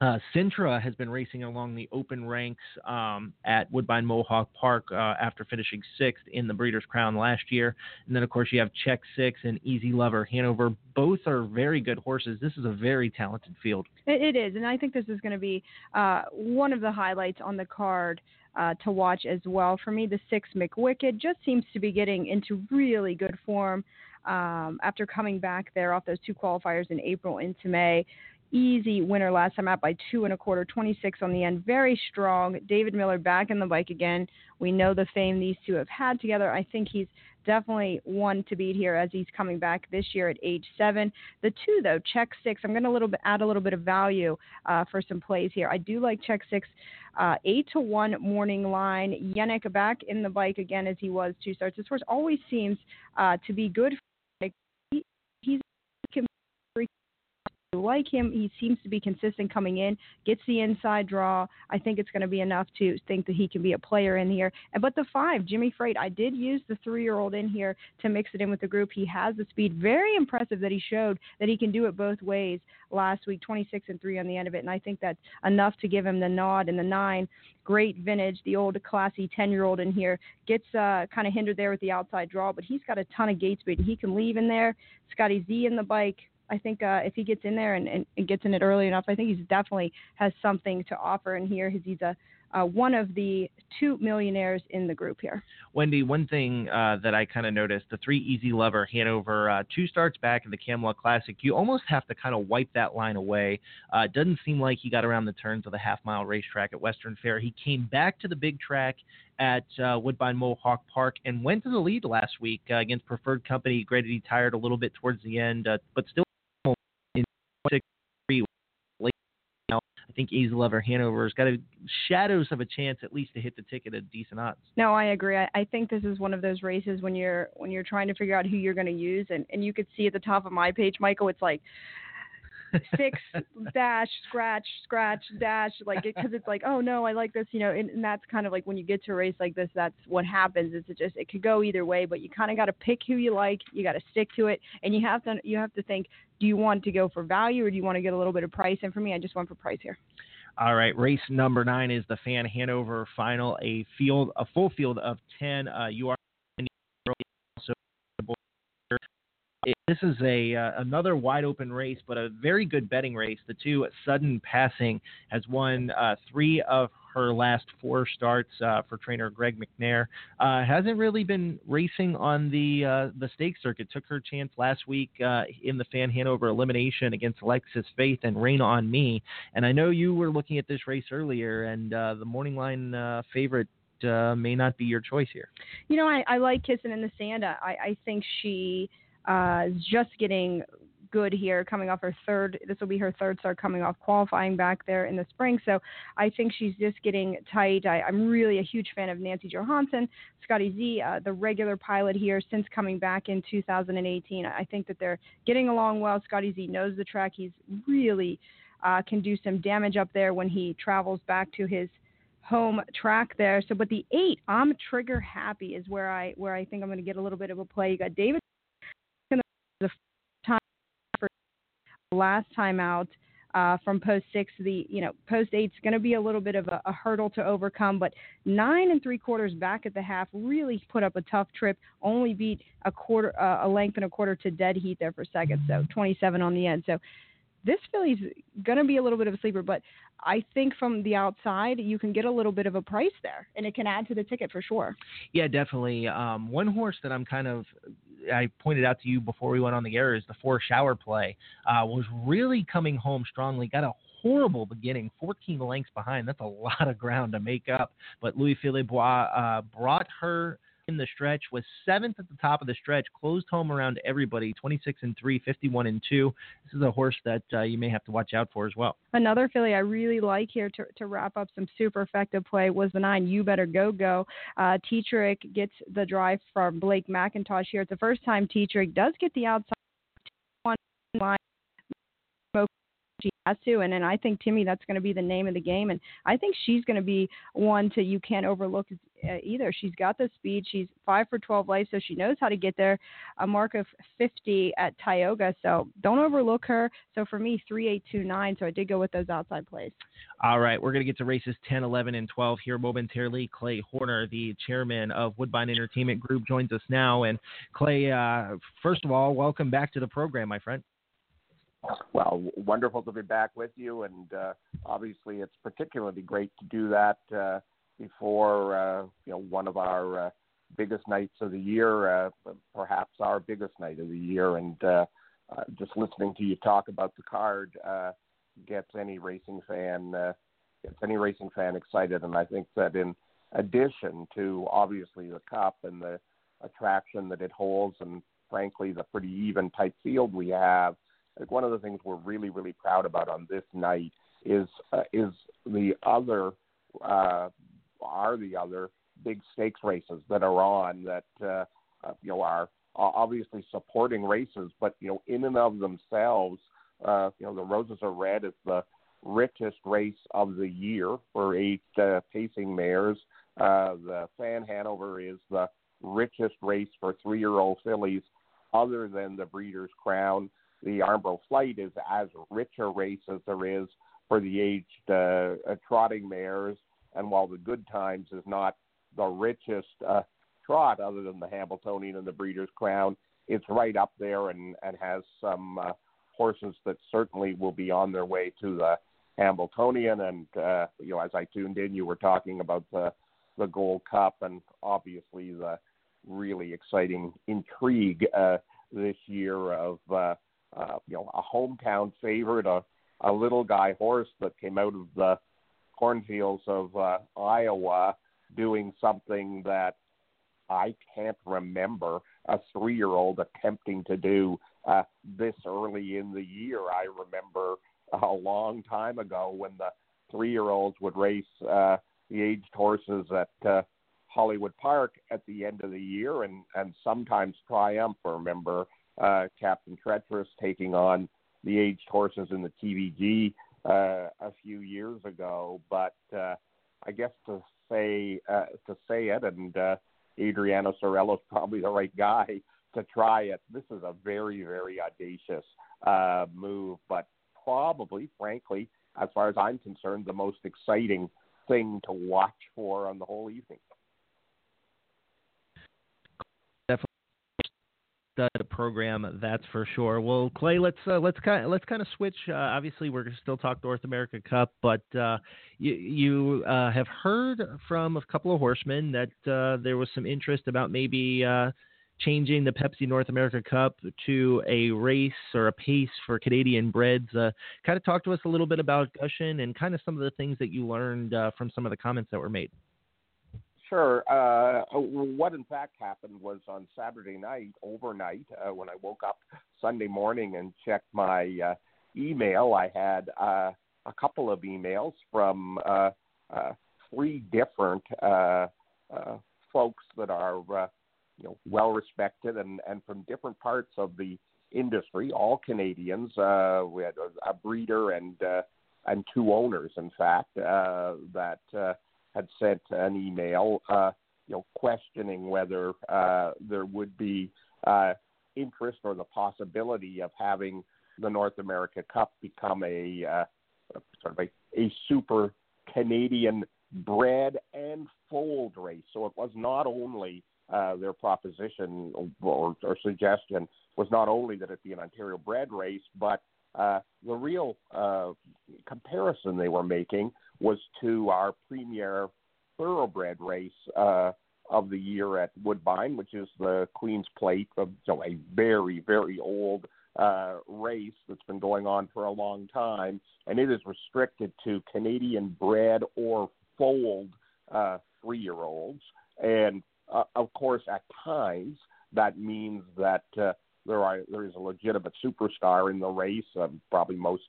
Uh, Sintra has been racing along the open ranks um, at Woodbine Mohawk Park uh, after finishing sixth in the Breeders' Crown last year. And then, of course, you have Check Six and Easy Lover Hanover. Both are very good horses. This is a very talented field. It, is, and I think this is going to be uh, one of the highlights on the card uh, to watch as well. For me, the six McWicked just seems to be getting into really good form um, after coming back there off those two qualifiers in April into May. Easy winner last time out by two and a quarter, 26 on the end. Very strong. David Miller back in the bike again. We know the fame these two have had together. I think he's definitely one to beat here as he's coming back this year at age seven. The two though, check six. I'm going to little bit add a little bit of value uh, for some plays here. I do like check six, uh, eight to one morning line. Yannick back in the bike again as he was two starts. This horse always seems uh, to be good. For he, he's Like him. He seems to be consistent coming in, gets the inside draw. I think it's going to be enough to think that he can be a player in here. But the five, Jimmy Freight, I did use the three-year-old in here to mix it in with the group. He has the speed. Very impressive that he showed that he can do it both ways last week, 26 and three on the end of it. And I think that's enough to give him the nod. And the nine, great vintage, the old classy 10-year-old in here gets uh, kind of hindered there with the outside draw, but he's got a ton of gate speed. He can leave in there. Scotty Z in the bike. I think uh, if he gets in there and, and, and gets in it early enough, I think he's definitely has something to offer in here. He's, a uh, one of the two millionaires in the group here. Wendy, one thing uh, that I kind of noticed the three Easy Lover Hanover, uh, two starts back in the Camelot Classic, you almost have to kind of wipe that line away. Uh, it doesn't seem like he got around the turns of the half mile racetrack at Western Fair. He came back to the big track at uh, Woodbine Mohawk Park and went to the lead last week uh, against Preferred Company. Granted, he tired a little bit towards the end, but still six three late now think Easy Lover Hanover's got a shadows of a chance at least to hit the ticket at decent odds. No, I agree. I, I think this is one of those races when you're when you're trying to figure out who you're going to use, and and you could see at the top of my page, Michael, it's like six dash scratch scratch dash like because it's like oh no I like this you know and, and that's kind of like when you get to a race like this that's what happens it's just it could go either way but you kind of got to pick who you like you got to stick to it and you have to you have to think do you want to go for value or do you want to get a little bit of price and for me I just went for price here. All right, race number nine is the Fan Hanover Final, a field, a full field of ten. Uh, you are this is a uh, another wide open race, but a very good betting race. The two sudden passing has won uh, three of her last four starts uh, for trainer Greg McNair. Uh, hasn't really been racing on the uh, the stake circuit. Took her chance last week uh, in the Fan Hanover elimination against Alexis Faith and Rain on Me. And I know you were looking at this race earlier, and the morning line favorite uh, may not be your choice here. You know, I, I like Kissing in the Sand. I, I think she uh, is just getting good here, coming off her third. This will be her third start coming off qualifying back there in the spring. So I think she's just getting tight. I, am really a huge fan of Nancy Johansson, Scotty Z, uh, the regular pilot here since coming back in 2018. I think that they're getting along well. Scotty Z knows the track. He's really uh, can do some damage up there when he travels back to his home track there. So, but the eight, I'm trigger happy is where I where I think I'm going to get a little bit of a play. You got David the time for last time out uh, from post six. The you know post eight's going to be a little bit of a, a, hurdle to overcome, but nine and three quarters back at the half really put up a tough trip. Only beat a quarter, uh, a length and a quarter to dead heat there for second, so 27 on the end. So this filly's going to be a little bit of a sleeper, but I think from the outside you can get a little bit of a price there, and it can add to the ticket for sure. Yeah, definitely. Um, one horse that I'm kind of I pointed out to you before we went on the air is the four shower play uh, was really coming home strongly. Got a horrible beginning, 14 lengths behind. That's a lot of ground to make up. But Louis Philippe uh, brought her in the stretch, was seventh at the top of the stretch, closed home around everybody, 26 and 3, 51 and 2. This is a horse that uh, you may have to watch out for as well. Another filly I really like here to, to wrap up some super effective play was the nine, You Better Go Go. Uh, gets the drive from Blake MacIntosh here. It's the first time Tetrick does get the outside one line she has to. And then I think Timmy, that's going to be the name of the game. And I think she's going to be one to you can't overlook uh, either. She's got the speed. She's five for 12 life, so she knows how to get there. A mark of 50 at Tioga, so don't overlook her. So for me, three, eight, two, nine. So I did go with those outside plays. All right, we're going to get to races 10, 11, and 12 here momentarily. Clay Horner, the chairman of Woodbine Entertainment Group, joins us now. And Clay, uh, first of all, welcome back to the program, my friend. Well, wonderful to be back with you, and uh, obviously it's particularly great to do that uh, before uh, you know one of our uh, biggest nights of the year, uh, perhaps our biggest night of the year. And uh, just listening to you talk about the card gets any racing fan gets any racing fan excited. And I think that in addition to obviously the cup and the attraction that it holds, and frankly the pretty even type field we have like one of the things we're really really proud about on this night is uh, is the other uh, are the other big stakes races that are on that uh, uh, you know are obviously supporting races, but you know in and of themselves, uh, you know the Roses are Red is the richest race of the year for eight uh, pacing mares. The Fan Hanover is the richest race for three-year-old fillies, other than the Breeders' Crown the Armbro Flight is as rich a race as there is for the aged uh, uh, trotting mares. And while the Good Times is not the richest uh, trot, other than the Hambletonian and the Breeders' Crown, it's right up there and, and has some uh, horses that certainly will be on their way to the Hambletonian. And uh, you know, as I tuned in, you were talking about the the Gold Cup and obviously the really exciting intrigue uh, this year of uh, uh, you know, a hometown favorite, a, a little guy horse that came out of the cornfields of uh, Iowa doing something that I can't remember a three year old attempting to do uh, this early in the year. I remember a long time ago when the three-year-olds would race uh, the aged horses at uh, Hollywood Park at the end of the year, and and sometimes triumph. Remember uh, Captain Treacherous taking on the aged horses in the TVG uh, a few years ago. But uh, I guess to say uh, to say it, and uh, Adriano Sorella is probably the right guy to try it. This is a very very audacious uh, move, but probably, frankly, as far as I'm concerned, the most exciting thing to watch for on the whole evening. The program, that's for sure. Well, Clay, let's uh, let's kind of, let's kind of switch. Uh, obviously, we're still talk North America Cup, but uh, you, you uh, have heard from a couple of horsemen that uh, there was some interest about maybe uh, changing the Pepsi North America Cup to a race or a pace for Canadian breds. kind of talk to us a little bit about Gushin and kind of some of the things that you learned from some of the comments that were made. Sure. Uh, what in fact happened was on Saturday night, overnight, uh, when I woke up Sunday morning and checked my uh, email, I had uh, a couple of emails from uh, uh, three different uh, uh, folks that are, uh, you know, well respected and, and from different parts of the industry, all Canadians. Uh, we had a, a breeder and uh, and two owners, in fact, uh, that. Uh, had sent an email, uh, you know, questioning whether uh, there would be uh, interest or the possibility of having the North America Cup become a uh, sort of a, a super Canadian bred and foaled race. So it was not only uh, their proposition or, or suggestion was not only that it be an Ontario bred race, but uh, the real uh, comparison they were making was to our premier thoroughbred race uh, of the year at Woodbine, which is the Queen's Plate, of know, a very, very old uh, race that's been going on for a long time, and it is restricted to Canadian bred or foaled uh, three-year-olds. And uh, of course, at times that means that uh, there are there is a legitimate superstar in the race. Um, probably most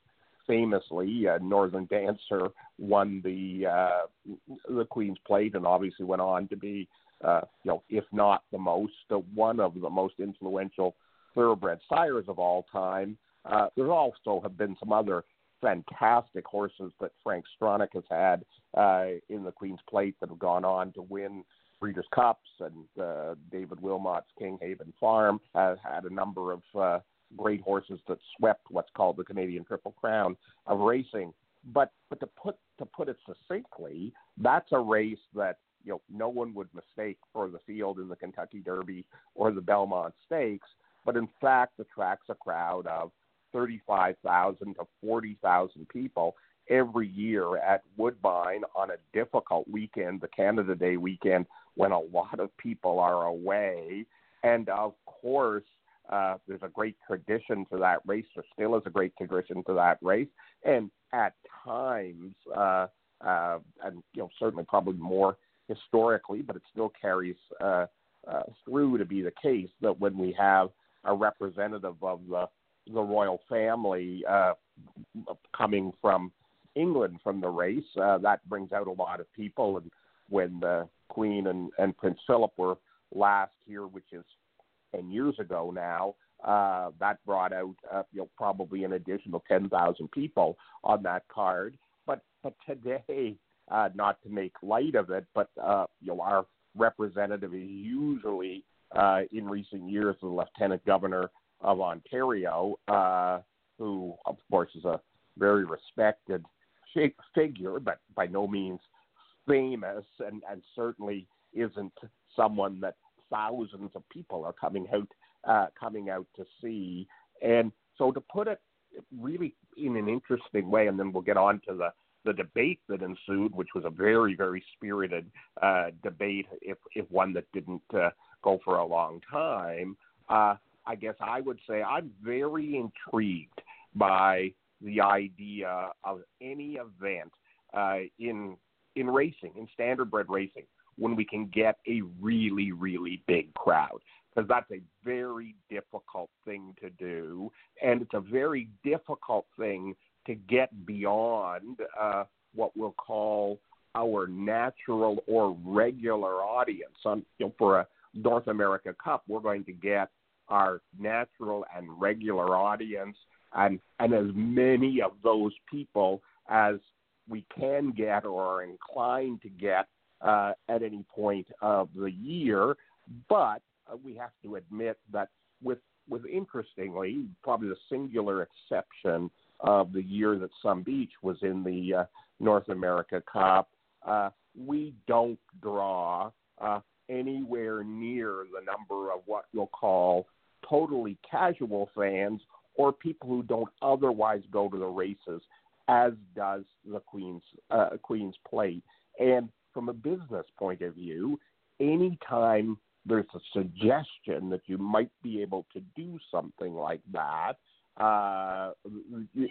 famously, uh, Northern Dancer won the uh, the Queen's Plate and obviously went on to be, uh, you know, if not the most, uh, one of the most influential thoroughbred sires of all time. Uh, there also have been some other fantastic horses that Frank Stronach has had uh, in the Queen's Plate that have gone on to win Breeders' Cups, and uh, David Wilmot's Kinghaven Farm has had a number of uh, great horses that swept what's called the Canadian Triple Crown of racing. But but to put to put it succinctly, that's a race that you know no one would mistake for the field in the Kentucky Derby or the Belmont Stakes, but in fact attracts a crowd of 35,000 to 40,000 people every year at Woodbine on a difficult weekend, the Canada Day weekend, when a lot of people are away. And of course, uh, there's a great tradition to that race. There still is a great tradition to that race, and at times, uh, uh, and you know certainly probably more historically, but it still carries uh, uh, through to be the case that when we have a representative of the the royal family uh, coming from England from the race, uh, that brings out a lot of people. And when the Queen and, and Prince Philip were last here, which is 10 years ago now, uh, that brought out uh, you know probably an additional 10,000 people on that card. But but today, uh, not to make light of it, but uh, you know our representative is usually uh, in recent years the lieutenant governor of Ontario, uh, who of course is a very respected figure, but by no means famous, and and certainly isn't someone that thousands of people are coming out uh, coming out to see. And so to put it really in an interesting way, and then we'll get on to the the debate that ensued, which was a very very spirited uh, debate, if if one that didn't uh, go for a long time. Uh, I guess I would say I'm very intrigued by the idea of any event uh, in in racing, in standardbred racing, when we can get a really, really big crowd. Because that's a very difficult thing to do, and it's a very difficult thing to get beyond uh, what we'll call our natural or regular audience. On, you know, for a North America Cup, we're going to get our natural and regular audience and and as many of those people as we can get or are inclined to get uh, at any point of the year. But uh, we have to admit that with with interestingly, probably the singular exception of the year that Sun Beach was in the uh, North America Cup, uh, we don't draw uh, anywhere near the number of what you'll call totally casual fans or people who don't otherwise go to the races, as does the Queen's Queen's Plate. And from a business point of view, anytime there's a suggestion that you might be able to do something like that, uh,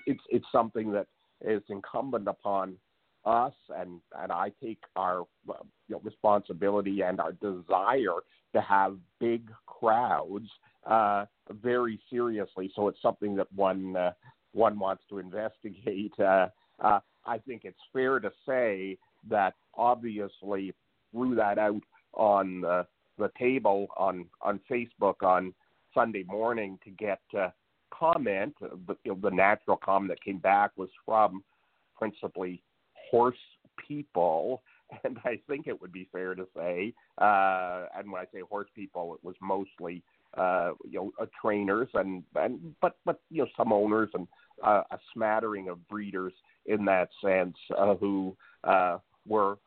it's it's something that is incumbent upon us, and and I take our you know, responsibility and our desire to have big crowds uh, very seriously. So it's something that one uh, one wants to investigate. Uh, uh, I think it's fair to say that obviously threw that out on the, the table on on Facebook on Sunday morning to get uh, comment. The, the natural comment that came back was from principally horse people. And I think it would be fair to say, uh, and when I say horse people, it was mostly uh, you know uh, trainers and and but but you know some owners and uh, a smattering of breeders in that sense uh, who uh, were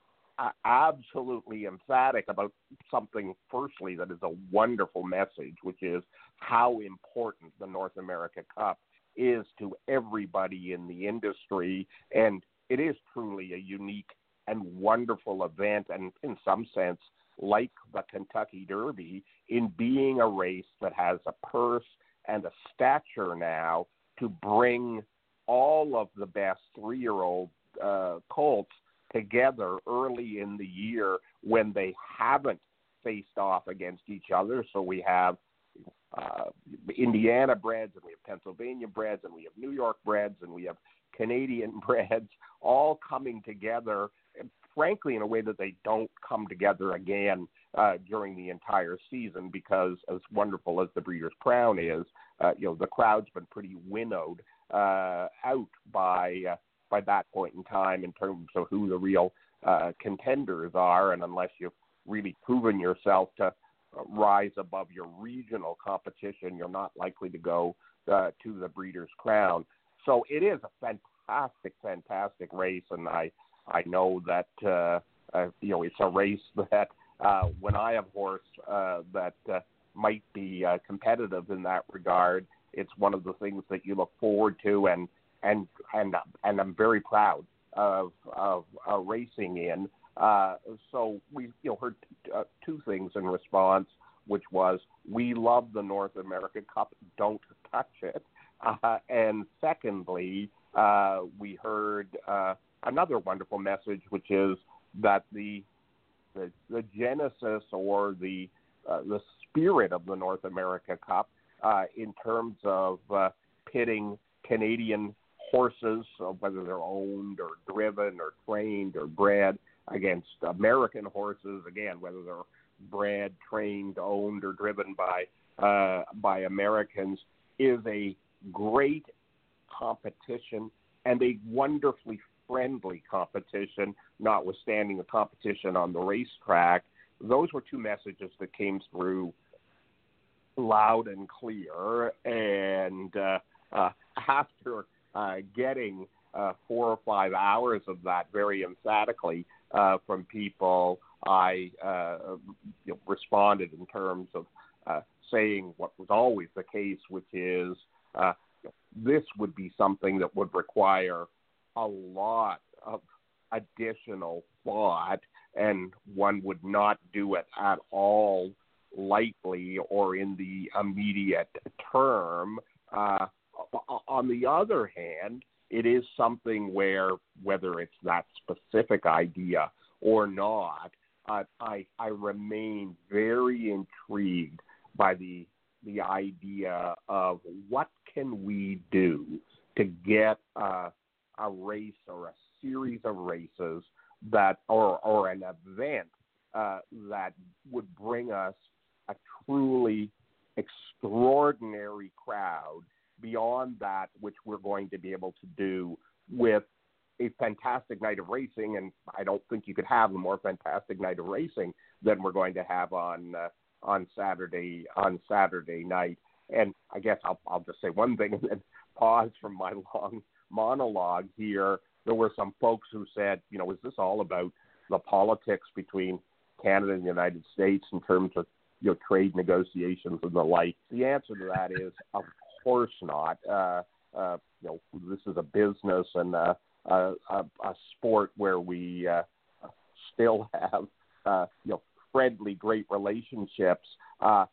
absolutely emphatic about something, firstly, that is a wonderful message, which is how important the North America Cup is to everybody in the industry. And it is truly a unique and wonderful event, and in some sense, like the Kentucky Derby, in being a race that has a purse and a stature now to bring all of the best three year old uh, colts together early in the year when they haven't faced off against each other. So we have uh, Indiana breds and we have Pennsylvania breds and we have New York breds and we have Canadian breds all coming together, frankly, in a way that they don't come together again uh, during the entire season because, as wonderful as the Breeders' Crown is, uh, you know the crowd's been pretty winnowed uh, out by uh, by that point in time in terms of who the real uh, contenders are, and unless you've really proven yourself to uh, rise above your regional competition, you're not likely to go uh, to the Breeders' Crown. So it is a fantastic, fantastic race, and I I know that uh, uh, you know it's a race that uh, when I have horse uh, that uh, might be uh, competitive in that regard. It's one of the things that you look forward to, and and and and I'm very proud of of racing in. Uh, so we you know heard uh, two things in response, which was we love the North American Cup, don't touch it, uh, and secondly uh, we heard uh, another wonderful message, which is that the the, the genesis or the uh, the spirit of the North America Cup uh, in terms of uh, pitting Canadian horses, so whether they're owned or driven or trained or bred, against American horses, again, whether they're bred, trained, owned, or driven by uh, by Americans, is a great competition and a wonderfully friendly competition, notwithstanding the competition on the racetrack. Those were two messages that came through loud and clear. And uh, uh, after uh, getting uh, four or five hours of that very emphatically uh, from people, I uh, you know, responded in terms of uh, saying what was always the case, which is uh, this would be something that would require a lot of additional thought, and one would not do it at all lightly or in the immediate term. Uh, on the other hand, it is something where, whether it's that specific idea or not, uh, I, I remain very intrigued by the the idea of what can we do to get uh, a race or a series of races that, or or an event uh, that would bring us a truly extraordinary crowd beyond that which we're going to be able to do with a fantastic night of racing, and I don't think you could have a more fantastic night of racing than we're going to have on uh, on Saturday on Saturday night. And I guess I'll I'll just say one thing and then pause from my long monologue here. There were some folks who said, you know, is this all about the politics between Canada and the United States in terms of you know trade negotiations and the like? The answer to that is, of course not. Uh, uh, you know, this is a business and uh, a, a, a sport where we uh, still have uh, you know friendly, great relationships. Uh,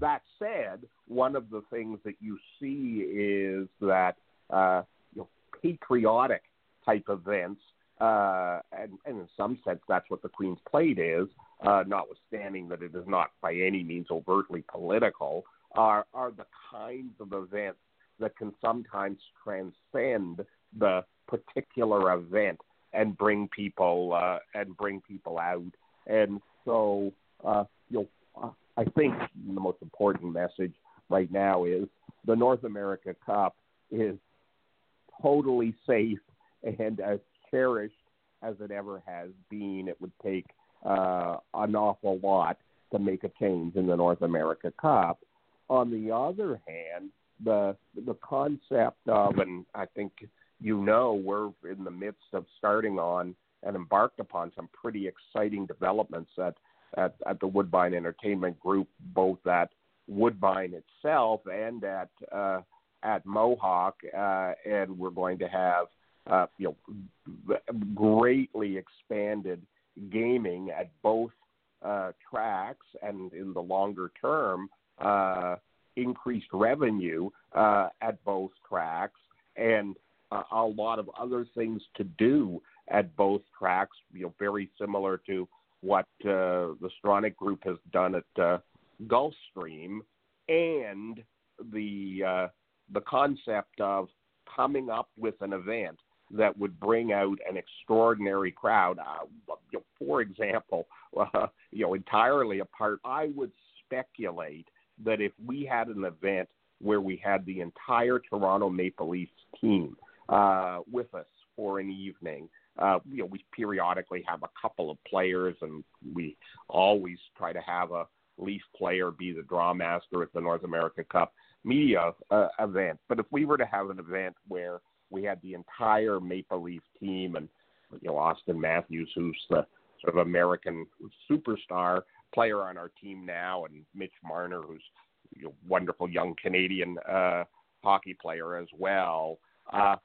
that said, one of the things that you see is that uh, you know, patriotic type events, uh, and, and in some sense, that's what the Queen's Plate is, uh, notwithstanding that it is not by any means overtly political, are, are the kinds of events that can sometimes transcend the particular event and bring people uh, and bring people out. And so, uh, you know, I think the most important message right now is the North America Cup is totally safe and as cherished as it ever has been. It would take uh, an awful lot to make a change in the North America Cup. On the other hand, the the concept of, and I think you know, we're in the midst of starting on and embarked upon some pretty exciting developments at at, at the Woodbine Entertainment Group, both at Woodbine itself and at uh, at Mohawk, uh, and we're going to have uh, you know greatly expanded gaming at both uh, tracks, and in the longer term, uh, increased revenue uh, at both tracks, and uh, a lot of other things to do at both tracks. You know, very similar to what uh, the Stronach Group has done at uh, Gulfstream, and the uh, the concept of coming up with an event that would bring out an extraordinary crowd. Uh, you know, for example, uh, you know, entirely apart, I would speculate that if we had an event where we had the entire Toronto Maple Leafs team uh, with us for an evening. Uh, you know, we periodically have a couple of players, and we always try to have a Leaf player be the draw master at the North America Cup media uh, event. But if we were to have an event where we had the entire Maple Leaf team and you know Auston Matthews, who's the sort of American superstar player on our team now, and Mitch Marner, who's a you know, wonderful young Canadian uh, hockey player as well. Uh,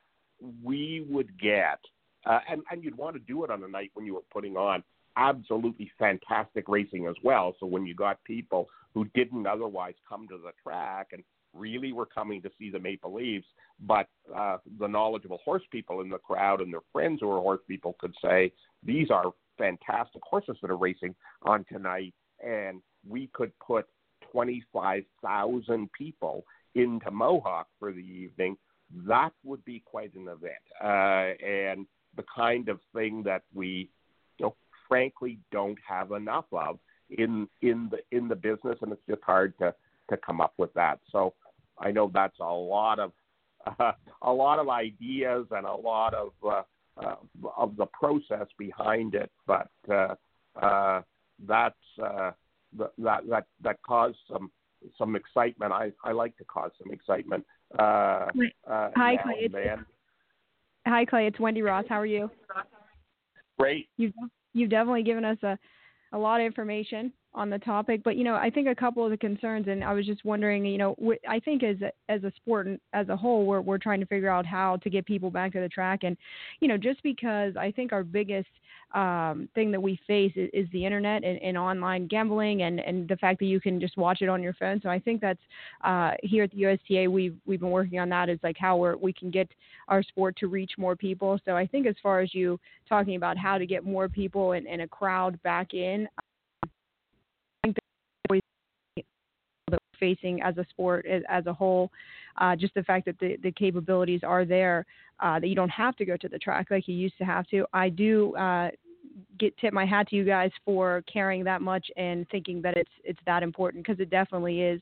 we would get, uh, and, and you'd want to do it on a night when you were putting on absolutely fantastic racing as well. So when you got people who didn't otherwise come to the track and really were coming to see the Maple Leafs, but uh, the knowledgeable horse people in the crowd and their friends who are horse people could say, these are fantastic horses that are racing on tonight, and we could put 25,000 people into Mohawk for the evening that would be quite an event, uh, and the kind of thing that we, you know, frankly don't have enough of in in the in the business, and it's just hard to to come up with that. So I know that's a lot of uh, a lot of ideas and a lot of uh, uh, of the process behind it, but uh, uh, that's uh, that that that caused some some excitement. I I like to cause some excitement uh, uh, Hi, Clay. It's, hi, Clay. It's Wendy Ross. How are you? Great. You've you've definitely given us a a lot of information on the topic, but you know, I think a couple of the concerns, and I was just wondering, you know, I think as a, as a sport and as a whole, we're we're trying to figure out how to get people back to the track, and you know, just because I think our biggest um, thing that we face is, is the internet and, and, online gambling, and and the fact that you can just watch it on your phone. So I think that's uh, here at the USTA, we've we've been working on that is like how we we can get our sport to reach more people. So I think as far as you talking about how to get more people and, and a crowd back in facing as a sport as, a whole. uh, just the fact that the, the capabilities are there, uh, that you don't have to go to the track like you used to have to. I do uh, get tip my hat to you guys for caring that much and thinking that it's it's that important because it definitely is.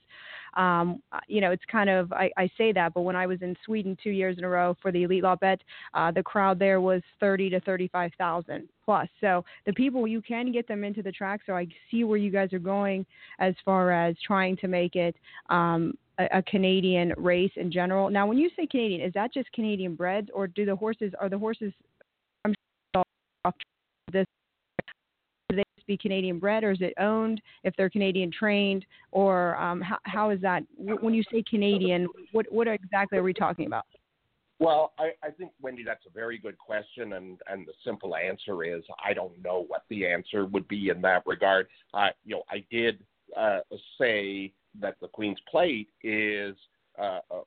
Um, you know, it's kind of I, I say that, but when I was in Sweden two years in a row for the Elitloppet, uh, the crowd there was thirty to thirty-five thousand plus. So the people you can get them into the track. So I see where you guys are going as far as trying to make it. Um, a, a Canadian race in general. Now, when you say Canadian, is that just Canadian breds, or do the horses are the horses? This do they be Canadian bred or is it owned? If they're Canadian trained or um, how, how is that? When you say Canadian what what exactly are we talking about? Well, I, I think Wendy, that's a very good question, and and the simple answer is I don't know what the answer would be in that regard. I you know I did uh, say that the Queen's Plate is uh, uh,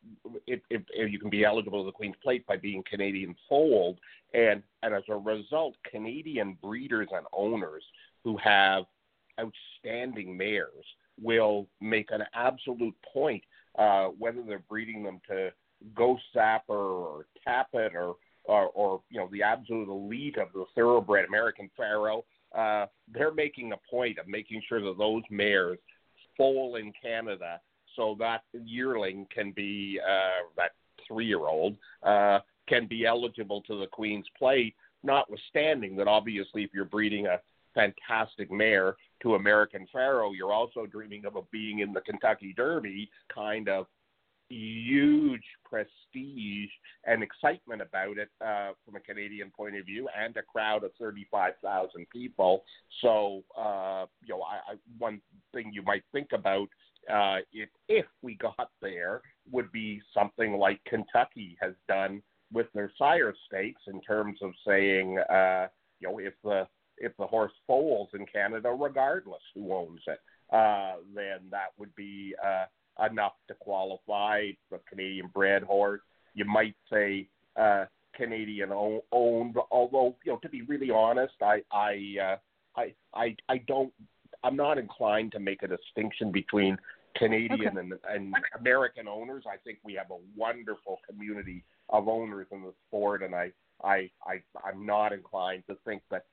if, if, if you can be eligible to the Queen's Plate by being Canadian foaled, and and as a result, Canadian breeders and owners who have outstanding mares will make an absolute point uh, whether they're breeding them to Ghost Zapper or Tapit or, or or you know the absolute elite of the thoroughbred American Pharoah. Uh, they're making a point of making sure that those mares foal in Canada so that yearling can be uh, that three-year-old uh, can be eligible to the Queen's Plate. Notwithstanding that, obviously, if you're breeding a fantastic mare to American Pharoah, you're also dreaming of a being in the Kentucky Derby kind of huge prestige and excitement about it uh, from a Canadian point of view, and a crowd of 35,000 people. So, uh, you know, I, I, one thing you might think about uh, if if we got there would be something like Kentucky has done with their sire stakes in terms of saying, uh, you know, if the if the horse foals in Canada, regardless who owns it, uh, then that would be uh, enough to qualify the Canadian bred horse. You might say uh, Canadian owned, although you know to be really honest, I I uh, I I I don't. I'm not inclined to make a distinction between Canadian okay. and, and American owners. I think we have a wonderful community of owners in the sport, and I I, I I'm not inclined to think that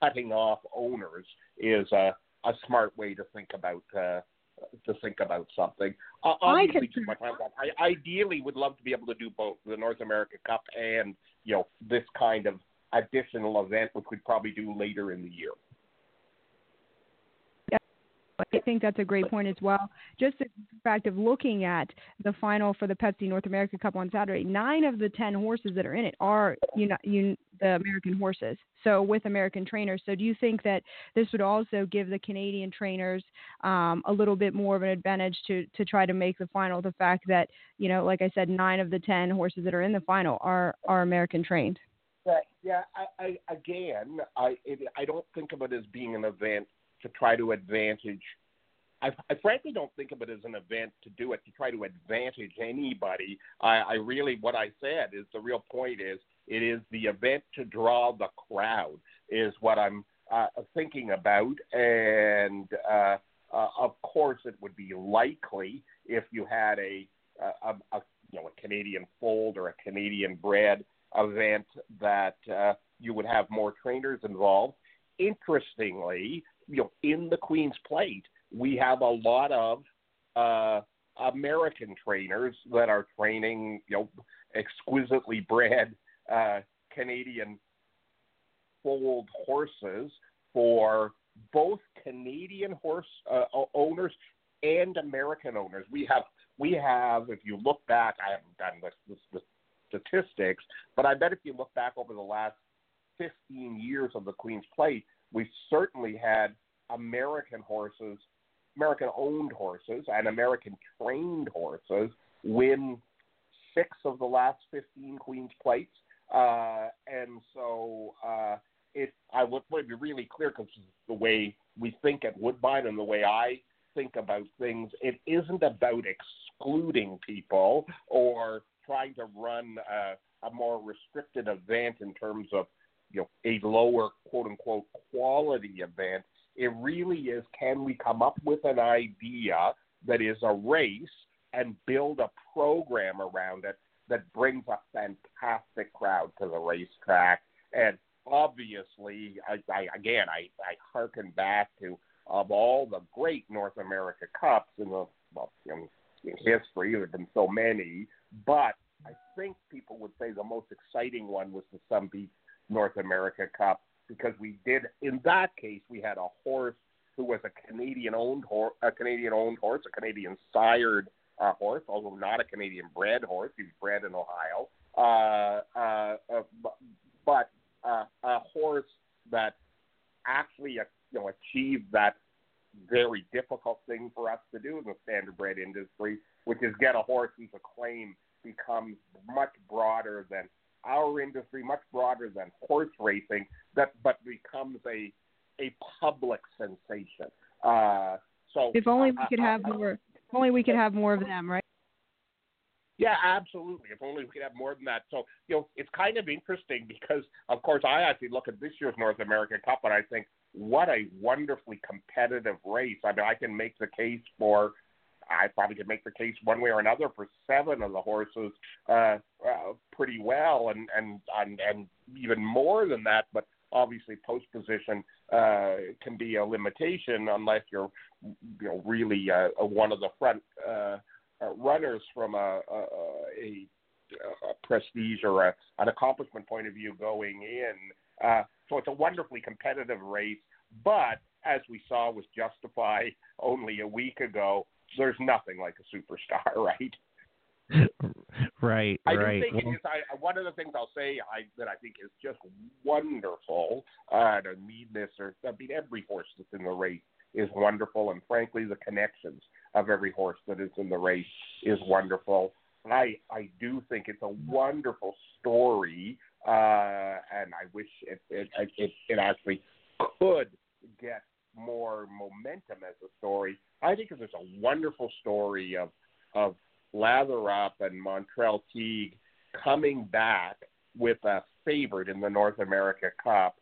cutting off owners is a a smart way to think about uh, to think about something. Uh, obviously, too much I ideally would love to be able to do both the North America Cup and you know this kind of additional event, which we'd probably do later in the year. I think that's a great point as well. Just the fact of looking at the final for the Pepsi North America Cup on Saturday, nine of the ten horses that are in it are you know you, the American horses. So with American trainers. So do you think that this would also give the Canadian trainers um, a little bit more of an advantage to to try to make the final? The fact that you know, like I said, nine of the ten horses that are in the final are are American trained. Right. Yeah. I, I again, I it, I don't think of it as being an event to try to advantage. I, I frankly don't think of it as an event to do it to try to advantage anybody. I, I really, what I said is the real point is it is the event to draw the crowd is what I'm uh, thinking about, and uh, uh, of course it would be likely if you had a, a, a you know a Canadian foaled or a Canadian bred event that uh, you would have more trainers involved. Interestingly, you know, in the Queen's Plate, we have a lot of uh, American trainers that are training, you know, exquisitely bred uh, Canadian foaled horses for both Canadian horse uh, owners and American owners. We have we have, if you look back, I haven't done this, this, the statistics, but I bet if you look back over the last 15 years of the Queen's Plate, we certainly had American horses, American owned horses, and American trained horses win six of the last 15 Queen's Plates. Uh, and so uh, it, I want to be really clear because the way we think at Woodbine and the way I think about things, it isn't about excluding people or trying to run a, a more restricted event in terms of you know a lower quote unquote quality event. It really is can we come up with an idea that is a race and build a program around it that brings a fantastic crowd to the racetrack. And obviously, I, I again, I, I harken back to of all the great North America Cups in the well, in, in history. There have been so many, but I think people would say the most exciting one was the Somebeach North America Cup because we did. In that case, we had a horse who was a Canadian owned horse, a Canadian owned horse, a Canadian sired uh, horse, although not a Canadian bred horse. He was bred in Ohio, uh, uh, uh, but uh, a horse that actually uh, you know achieved that very difficult thing for us to do in the standardbred industry, which is get a horse whose acclaim becomes much broader than our industry, much broader than horse racing, that but becomes a a public sensation. Uh, so If only we could have more. If only we could have more of them, right? Yeah, absolutely. If only we could have more than that. So, you know, it's kind of interesting because, of course, I actually look at this year's North American Cup and I think, what a wonderfully competitive race. I mean, I can make the case for, I probably could make the case one way or another for seven of the horses uh, uh, pretty well, and, and and and even more than that. But obviously, post position uh, can be a limitation unless you're, you know, really uh, one of the front. Uh, uh, runners from a, a, a, a prestige or a, an accomplishment point of view going in. Uh, so it's a wonderfully competitive race, but as we saw was Justify only a week ago, there's nothing like a superstar, right? right, I right. do think Well, it is. I, one of the things I'll say I, that I think is just wonderful. Uh, I don't mean this or I mean every horse that's in the race is wonderful, and frankly, the connections of every horse that is in the race is wonderful. I I do think it's a wonderful story, uh, and I wish it it, it it actually could get more momentum as a story. I think there's a wonderful story of of Lather Up and Montrell Teague coming back with a favorite in the North America Cup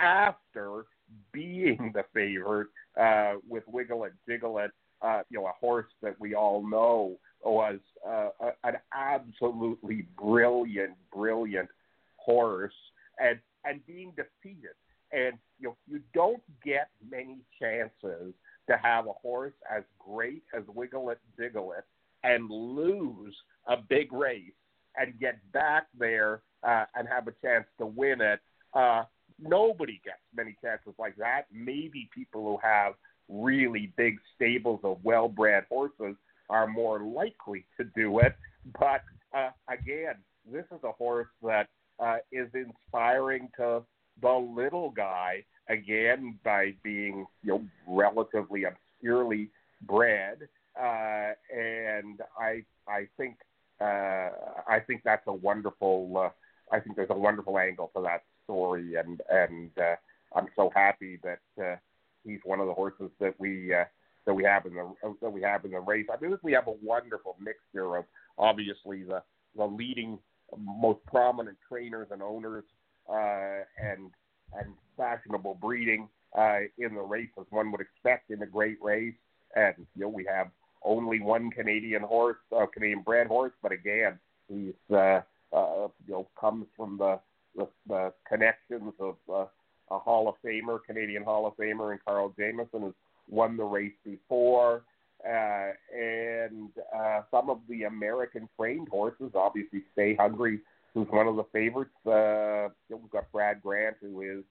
after being the favorite uh, with Wiggle It Jiggle It, uh, you know, a horse that we all know was uh, a- an absolutely brilliant, brilliant horse, and and being defeated. And you know, you don't get many chances to have a horse as great as Wiggle It Jiggle It and lose a big race and get back there uh, and have a chance to win it. Uh, nobody gets many chances like that. Maybe people who have really big stables of well-bred horses are more likely to do it. But uh, again, this is a horse that uh, is inspiring to the little guy again by being you know relatively obscurely bred, uh, and I I think uh, I think that's a wonderful. Uh, I think there's a wonderful angle to that story, and and uh, I'm so happy that uh, he's one of the horses that we uh, that we have in the that we have in the race. I think we have a wonderful mixture of obviously the the leading most prominent trainers and owners uh, and and fashionable breeding uh, in the race as one would expect in a great race. And you know we have only one Canadian horse, uh, Canadian bred horse, but again he's uh, uh, you know comes from the the, the connections of uh, a Hall of Famer, Canadian Hall of Famer, and Carl Jamieson has won the race before. Uh, and uh, some of the American trained horses, obviously Stay Hungry, who's one of the favorites. Uh, we've got Brad Grant, who is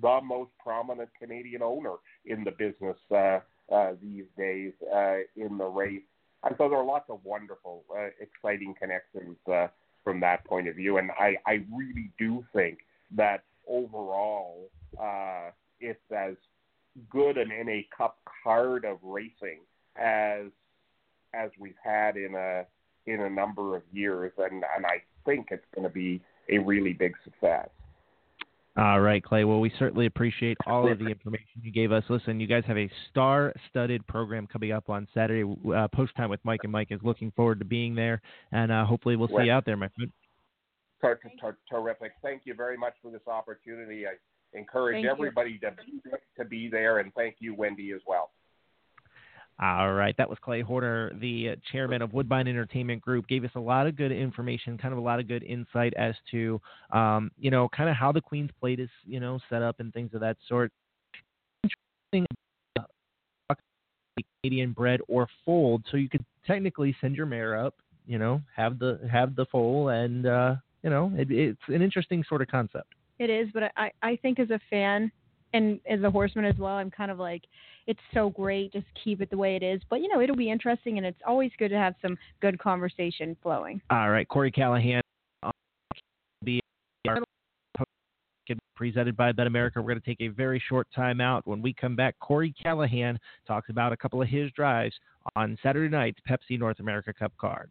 the most prominent Canadian owner in the business uh, uh, these days uh, in the race. And so there are lots of wonderful, uh, exciting connections uh, from that point of view. And I, I really do think that overall, uh, it's as good an NA Cup card of racing as as we've had in a in a number of years, and and I think it's going to be a really big success. All right, Clay. Well, we certainly appreciate all of the information you gave us. Listen, you guys have a star-studded program coming up on Saturday. Uh, Post time with Mike and Mike is looking forward to being there, and uh, hopefully we'll see you out there, my friend. Ter- ter- terrific. Thank you very much for this opportunity. I encourage Thank you. everybody to be, to be there, and thank you, Wendy, as well. All right, that was Clay Horner, the chairman of Woodbine Entertainment Group. Gave us a lot of good information, kind of a lot of good insight as to, um, you know, kind of how the Queen's Plate is, you know, set up and things of that sort. Interesting, uh, Canadian bred or foaled, so you could technically send your mare up, you know, have the have the foal, and uh, you know, it, it's an interesting sort of concept. It is, but I I think as a fan and as a horseman as well, I'm kind of like, it's so great, just keep it the way it is. But you know, it'll be interesting, and it's always good to have some good conversation flowing. All right, Corey Callahan, be presented by BetAmerica. We're going to take a very short time out. When we come back, Corey Callahan talks about a couple of his drives on Saturday night's Pepsi North America Cup card.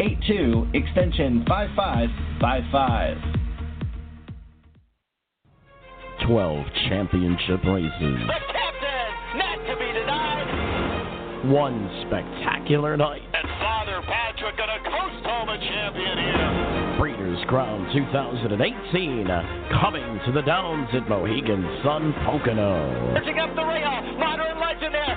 8782 extension 5555. 12 championship races. The captain, not to be denied. One spectacular night. And Father Patrick gonna coast home a champion here. Breeders' Crown 2018 coming to the Downs at Mohegan Sun Pocono. Pushing up the rail. Modern legend there.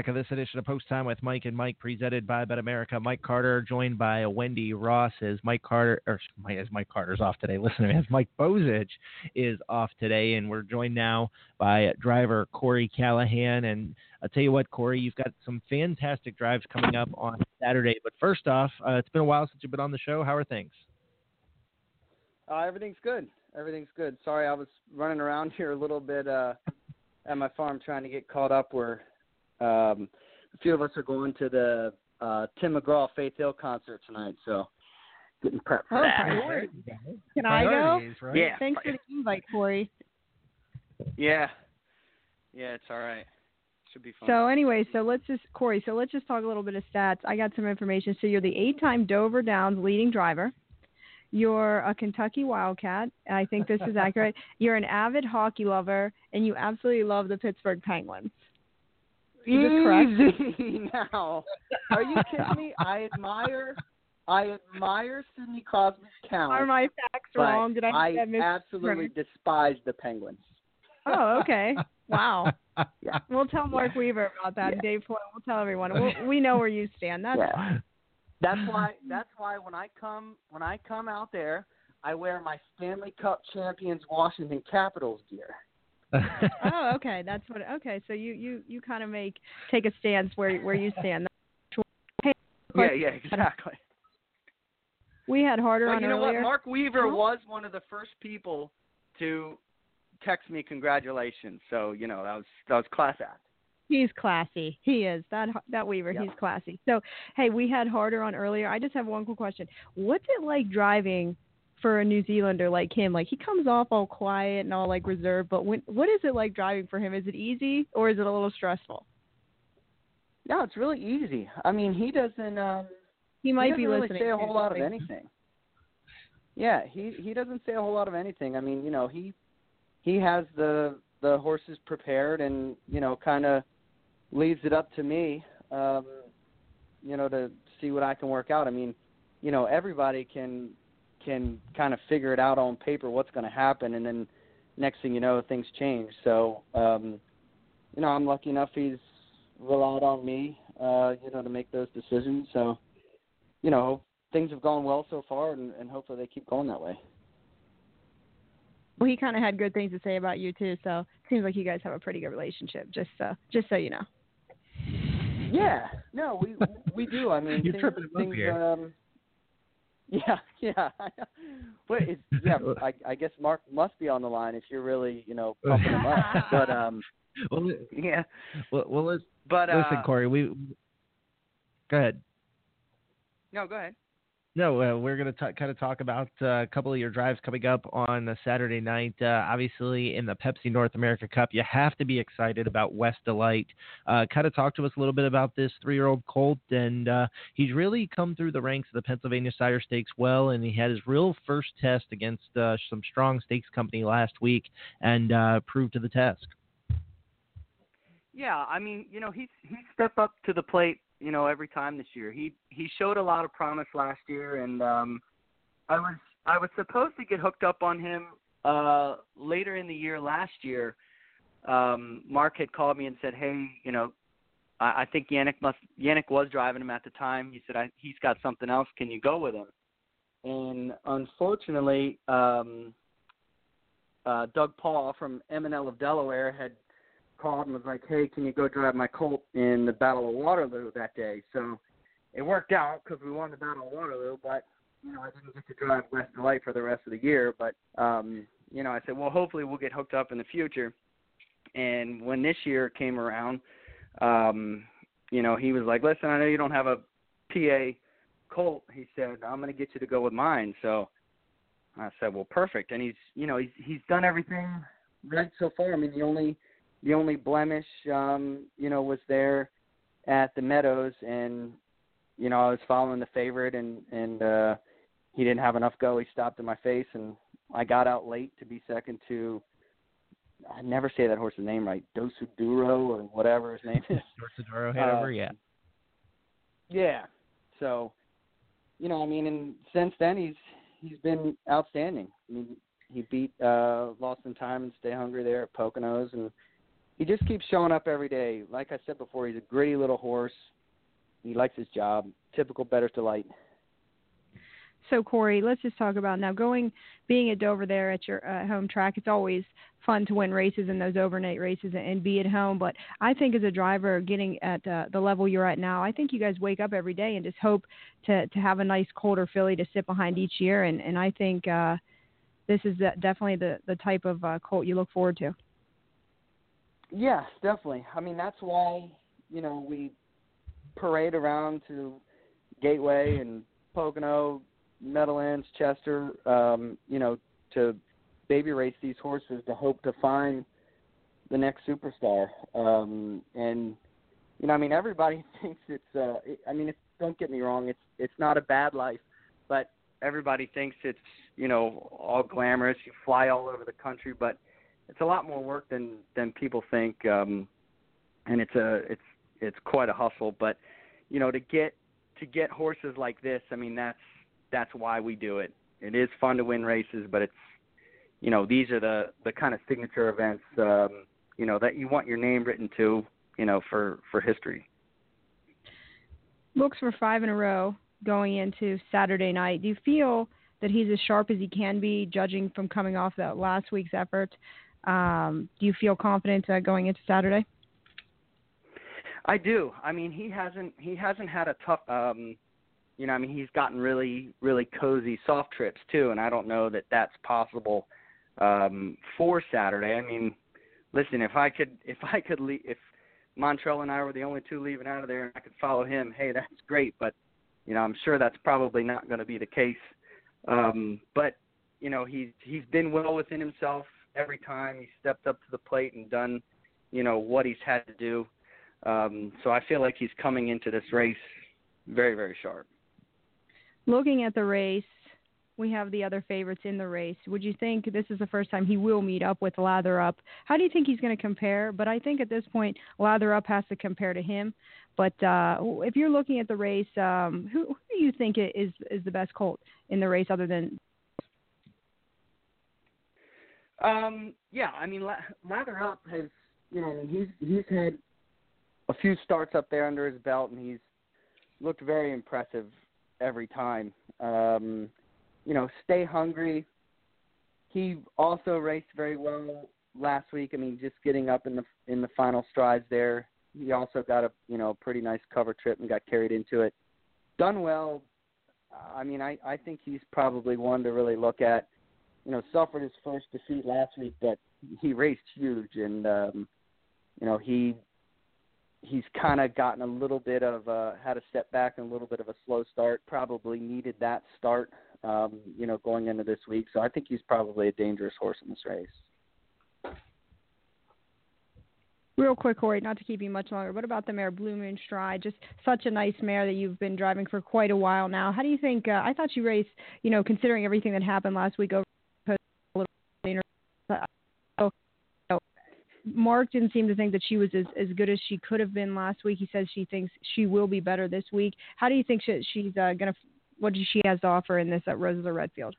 back at this edition of Post Time with Mike and Mike, presented by BetAmerica. Mike Carter, joined by Wendy Ross, as Mike Carter, or as Mike Carter's off today. Listen to me, as Mike Bozich is off today, and we're joined now by driver Corey Callahan. And I'll tell you what, Corey, you've got some fantastic drives coming up on Saturday. But first off, uh, it's been a while since you've been on the show. How are things? Uh, everything's good. Everything's good. Sorry, I was running around here a little bit uh, at my farm trying to get caught up. Where um, a few of us are going to the uh, Tim McGraw Faith Hill concert tonight, so getting prepped for Oh, that. priorities. Can I go? Right? Yeah. Thanks for the invite, Corey. Yeah, yeah, it's all right. Should be fun. So anyway, so let's just Corey. So let's just talk a little bit of stats. I got some information. So you're the eight-time Dover Downs leading driver. You're a Kentucky Wildcat. I think this is accurate. You're an avid hockey lover, and you absolutely love the Pittsburgh Penguins. Is this correct? Easy now. Are you kidding me? I admire, I admire Sidney Crosby's talent. Are my facts wrong? Did I, I did I miss- absolutely despise the Penguins. Oh, okay. Wow. yeah. We'll tell Mark Weaver about that. and Dave Floyd. We'll tell everyone. We'll, we know where you stand. That's Yeah. That's why. That's why when I come when I come out there, I wear my Stanley Cup champions Washington Capitals gear. Oh, okay. That's what. Okay, so you you you kind of make take a stance where where you stand. Hey, Yeah, yeah, exactly. We had harder But on you know earlier. what? Mark Weaver Huh? was one of the first people to text me congratulations. So you know that was that was class act. He's classy. He is that that Weaver. Yeah. He's classy. So, hey, we had Harder on earlier. I just have one quick question. What's it like driving for a New Zealander like him? Like he comes off all quiet and all like reserved, but when what is it like driving for him? Is it easy or is it a little stressful? No, it's really easy. I mean, he doesn't. Um, He might he doesn't be really listening. say a whole lot of anything. Yeah, he he doesn't say a whole lot of anything. I mean, you know, he he has the the horses prepared and you know kind of leaves it up to me, um, you know, to see what I can work out. I mean, you know, everybody can can kind of figure it out on paper what's going to happen, and then next thing you know, things change. So, um, you know, I'm lucky enough he's relied on me, uh, you know, to make those decisions. So, you know, things have gone well so far, and, and hopefully they keep going that way. Well, he kind of had good things to say about you too. So, seems like you guys have a pretty good relationship. Just so just so you know. Yeah, no, we we do. I mean, You're things, tripping him up things, here. Um, yeah, yeah. Wait, it's, yeah. I, I guess Mark must be on the line if you're really, you know, pumping him up. But um, Well, yeah. well, well let's But uh, listen, Corey. We go ahead. No, go ahead. No, uh, we're going to kind of talk about uh, a couple of your drives coming up on Saturday night. Uh, obviously, in the Pepsi North America Cup, you have to be excited about Wes Delight. Uh, kind of talk to us a little bit about this three-year-old colt, and uh, he's really come through the ranks of the Pennsylvania Sire Stakes well, and he had his real first test against uh, some strong stakes company last week, and proved to the test. Yeah, I mean, you know, he's he stepped up to the plate, you know, every time this year. He he showed a lot of promise last year, and um, I was I was supposed to get hooked up on him uh, later in the year last year. Um, Mark had called me and said, "Hey, you know, I, I think Yannick must Yannick was driving him at the time. He said I, he's got something else. Can you go with him?" And unfortunately, um, uh, Doug Paul from M&L of Delaware had called and was like, "Hey, can you go drive my Colt in the Battle of Waterloo that day?" So it worked out because we won the Battle of Waterloo, but you know I didn't get to drive Wes Delight for the rest of the year. But um, you know I said, well, hopefully we'll get hooked up in the future. And when this year came around, um, you know he was like, "Listen, I know you don't have a PA Colt." He said, "I'm going to get you to go with mine." So I said, "Well, perfect." And he's you know he's he's done everything right so far. I mean, the only the only blemish, um, you know, was there at the Meadows, and you know, I was following the favorite, and and uh, he didn't have enough go. He stopped in my face, and I got out late to be second to. I never say that horse's name right, Dosuduro or whatever his name is. Dorsoduro Hanover, Uh, yeah. Yeah. So, you know, I mean, and since then he's he's been outstanding. I mean, he beat uh Lost in Time and Stay Hungry there at Poconos, and he just keeps showing up every day. Like I said before, he's a gritty little horse. He likes his job. Typical Bettor's Delight. So Corey, let's just talk about now going being at Dover there at your uh, home track. It's always fun to win races in those overnight races and, and be at home. But I think as a driver, getting at uh, the level you're at now, I think you guys wake up every day and just hope to to have a nice Colder filly to sit behind each year. And and I think uh, this is definitely the the type of uh, colt you look forward to. Yeah, definitely. I mean, that's why you know we parade around to Gateway and Pocono, Meadowlands, Chester, um, you know, to baby race these horses to hope to find the next superstar. Um, and you know, I mean, everybody thinks it's. Uh, I mean, it's, don't get me wrong, it's it's not a bad life, but everybody thinks it's you know all glamorous. You fly all over the country, but it's a lot more work than than people think. Um, and it's a it's it's quite a hustle. But you know, to get to get horses like this, I mean, that's that's why we do it. It is fun to win races, but it's you know these are the the kind of signature events um, you know that you want your name written to you know for for history. Looks for five in a row going into Saturday night. Do you feel that he's as sharp as he can be, judging from coming off that last week's effort? Um, do you feel confident uh, going into Saturday? I do. I mean, he hasn't he hasn't had a tough um you know, I mean, he's gotten really really cozy soft trips too, and I don't know that that's possible um for Saturday. I mean, listen, if I could if I could le- if Montrell and I were the only two leaving out of there, and I could follow him, hey, that's great. But you know, I'm sure that's probably not going to be the case. Um, but you know, he's he's been well within himself every time he stepped up to the plate and done, you know, what he's had to do. Um, so I feel like he's coming into this race very, very sharp. Looking at the race, we have the other favorites in the race. Would you think this is the first time he will meet up with Lather Up? How do you think he's going to compare? But I think at this point, Lather Up has to compare to him. But uh, if you're looking at the race, um, who, who do you think is is the best colt in the race other than? Um, yeah, I mean, Lather Up has, you know, he's he's had a few starts up there under his belt, and he's looked very impressive every time. Um, you know, stay hungry. He also raced very well last week. I mean, just getting up in the in the final strides there. He also got a you know pretty nice cover trip and got carried into it. Done well. I mean, I I think he's probably one to really look at. You know, suffered his first defeat last week, but he raced huge, and um, you know he he's kind of gotten a little bit of uh, had a step back and a little bit of a slow start. Probably needed that start, um, you know, going into this week. So I think he's probably a dangerous horse in this race. Real quick, Corey, not to keep you much longer, what about the mare Blue Moon Stride? Just such a nice mare that you've been driving for quite a while now. How do you think? Uh, I thought you raced, you know, considering everything that happened last week over. Mark didn't seem to think that she was as, as good as she could have been last week. He says she thinks she will be better this week. How do you think she, she's uh, going to? What does she has to offer in this at Roses of the Redfield?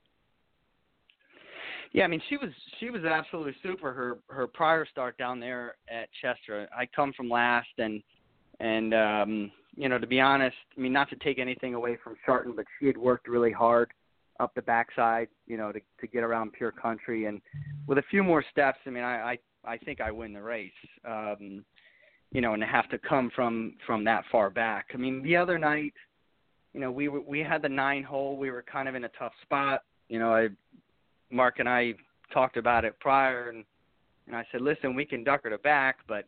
Yeah, I mean she was she was absolutely super. Her her prior start down there at Chester. I come from last, and and um, you know to be honest, I mean not to take anything away from Shartin, but she had worked really hard up the backside, you know, to to get around pure country, and with a few more steps, I mean I I I think I win the race. Um, you know, and have to come from from that far back. I mean, the other night, you know, we were, we had the nine hole. We were kind of in a tough spot. You know, I Mark and I talked about it prior, and and I said, listen, we can duck her to back, but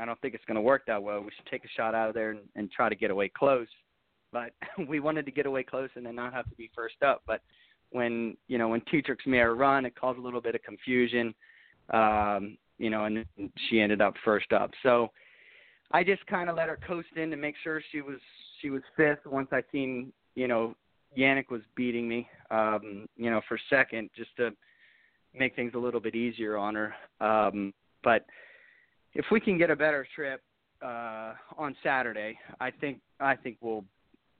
I don't think it's going to work that well. We should take a shot out of there and, and try to get away close. But we wanted to get away close and then not have to be first up. But when you know when Tetrick's mare run, it caused a little bit of confusion um, you know, and she ended up first up. So I just kind of let her coast in to make sure she was she was fifth. Once I seen you know Yannick was beating me, um, you know, for second, just to make things a little bit easier on her. Um, but if we can get a better trip uh, on Saturday, I think I think we'll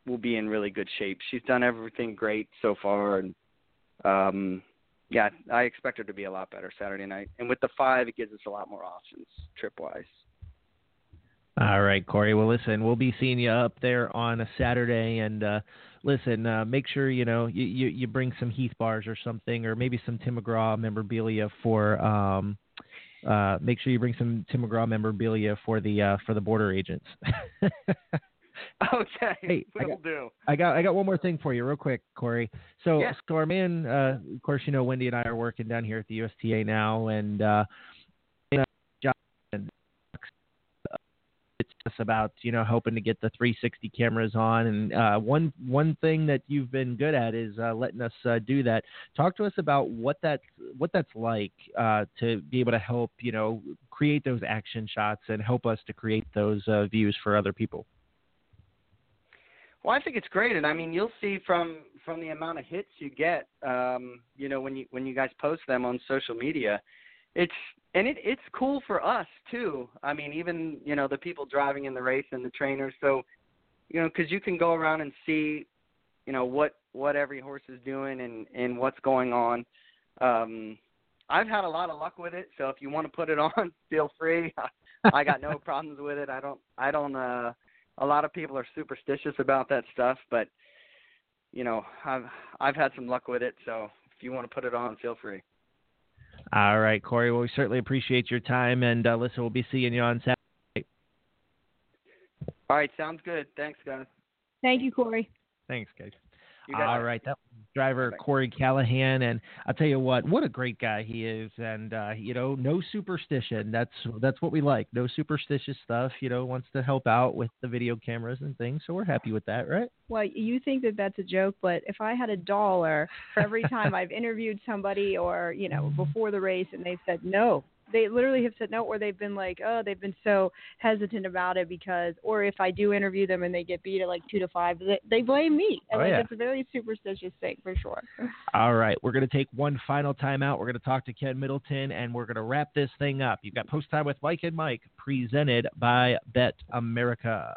we'll be in really good shape. She's done everything great so far, and um, yeah, I expect her to be a lot better Saturday night. And with the five, it gives us a lot more options trip wise. All right, Corey. Well, listen, we'll be seeing you up there on a Saturday, and uh, listen, uh, make sure you know you, you, you bring some Heath bars or something, or maybe some Tim McGraw memorabilia for. Um, uh, make sure you bring some Tim McGraw memorabilia for the uh, for the border agents. Okay, hey, will I got, do. I got I got one more thing for you, real quick, Corey. So, Yeah. so our man, uh, of course, you know Wendy and I are working down here at the USTA now, and uh, John, uh, it's just about you know hoping to get the 360 cameras on, and uh, one one thing that you've been good at is uh, letting us uh, do that. Talk to us about what that what that's like uh, to be able to help you know create those action shots and help us to create those uh, views for other people. Well, I think it's great, and I mean, you'll see from from the amount of hits you get, um, you know, when you when you guys post them on social media, it's and it it's cool for us too. I mean, even you know the people driving in the race and the trainers. So, you know, because you can go around and see, you know, what what every horse is doing and and what's going on. Um, I've had a lot of luck with it, so if you want to put it on, feel free. I got no problems with it. I don't I don't uh a lot of people are superstitious about that stuff, but you know, I've I've had some luck with it, so if you want to put it on, feel free. All right, Corey. Well, we certainly appreciate your time, and uh, listen, we'll be seeing you on Saturday. All right, sounds good. Thanks, guys. Thank you, Corey. Thanks, guys. You got All it. right, that driver Corey Callahan, and I'll tell you what, what a great guy he is, and uh, you know, no superstition. That's that's what we like. No superstitious stuff. You know, wants to help out with the video cameras and things. So we're happy with that, right? Well, you think that that's a joke, but if I had a dollar for every time I've interviewed somebody or, you know, before the race and they've said no, they literally have said no, or they've been like, oh, they've been so hesitant about it because, or if I do interview them and they get beat at like two to five, they, they blame me. I Oh, think yeah. it's a very superstitious thing for sure. All right, we're going to take one final timeout. We're going to talk to Ken Middleton, and we're going to wrap this thing up. You've got Post Time with Mike and Mike, presented by Bet America.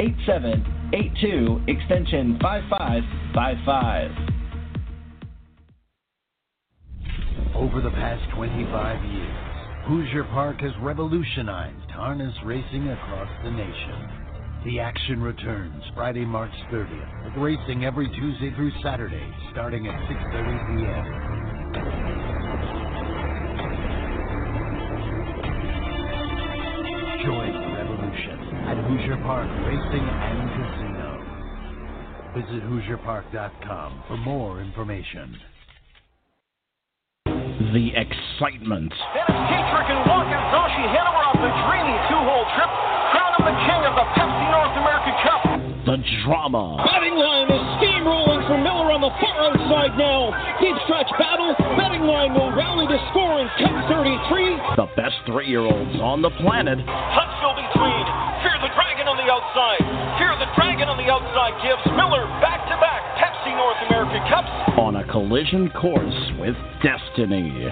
8782 extension 5555. Over the past 25 years, Hoosier Park has revolutionized harness racing across the nation. The action returns Friday, March 30th, with racing every Tuesday through Saturday, starting at 6.30 p.m. Join revolution at Hoosier Park Racing and Casino. Visit HoosierPark.com for more information. The excitement, Dennis Dietrich and Wakizashi Hanover off a dreamy two-hole trip. Crown him the king of the Pepsi North American Cup. the drama, Betting line is steamrolling for Miller on the far outside now. Deep stretch battle. Betting line will rally to score in Cup 33. the best three year olds on the planet, Huntsville between. Fear the Dragon on the outside. Fear the Dragon on the outside gives Miller back-to-back Pepsi North American Cups. on a collision course with destiny.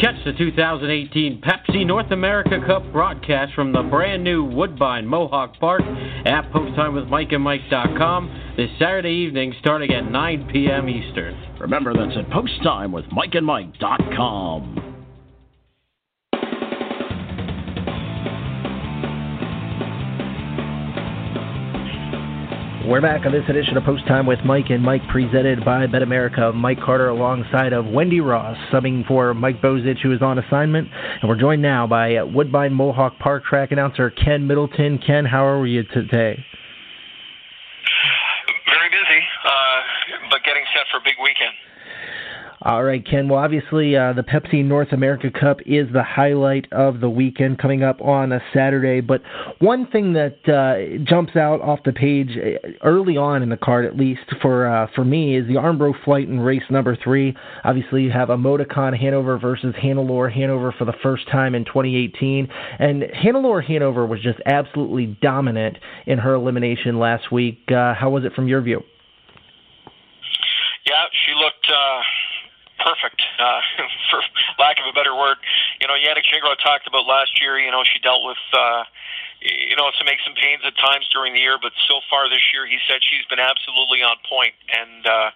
Catch the 2018 Pepsi North America Cup broadcast from the brand new Woodbine Mohawk Park at posttimewithmikeandmike.com this Saturday evening starting at 9 p.m. Eastern. Remember, that's at posttimewithmikeandmike.com. We're back on this edition of Post Time with Mike and Mike, presented by BetAmerica. Mike Carter alongside of Wendy Ross, subbing for Mike Bozich, who is on assignment. And we're joined now by Woodbine Mohawk Park track announcer Ken Middleton. Ken, how are you today? Very busy, uh, but getting set for a big weekend. All right, Ken. Well, obviously, uh, the Pepsi North America Cup is the highlight of the weekend coming up on a Saturday. But one thing that uh, jumps out off the page uh, early on in the card, at least for uh, for me, is the Armbro Flight in race number three. Obviously, you have Emoticon Hanover versus Hannelore Hanover for the first time in 2018, and Hannelore Hanover was just absolutely dominant in her elimination last week. Uh, how was it from your view? Yeah, she looked uh, perfect, uh, for lack of a better word. You know, Yannick Gingras talked about last year. You know, she dealt with. Uh, you know, some aches and pains at times during the year, but so far this year, he said she's been absolutely on point, and uh,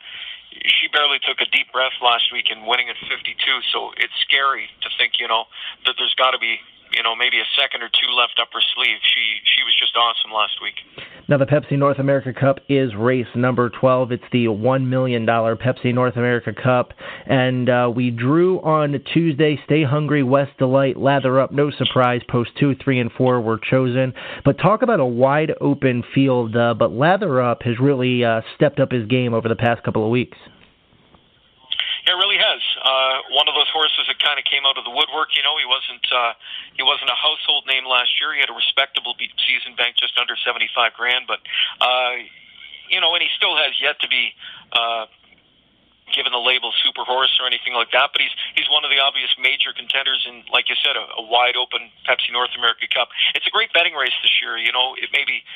she barely took a deep breath last week in winning at 52. So it's scary to think, you know, that there's got to be, you know, maybe a second or two left up her sleeve. She she was just awesome last week. Now, the Pepsi North America Cup is race number 12. It's the $1 million Pepsi North America Cup. And uh, we drew on Tuesday Stay Hungry, Wes Delight, Lather Up. No surprise, post 2, 3, and 4 were chosen. But talk about a wide open field. Uh, but Lather Up has really uh, stepped up his game over the past couple of weeks. Yeah, it really has. Uh, one of those horses that kind of came out of the woodwork. You know, he wasn't uh, he wasn't a household name last year. He had a respectable be- season bank, just under seventy five grand. But uh, you know, and he still has yet to be uh, given the label super horse or anything like that. But he's he's one of the obvious major contenders in, like you said, a, a wide open Pepsi North America Cup. It's a great betting race this year. You know, it maybe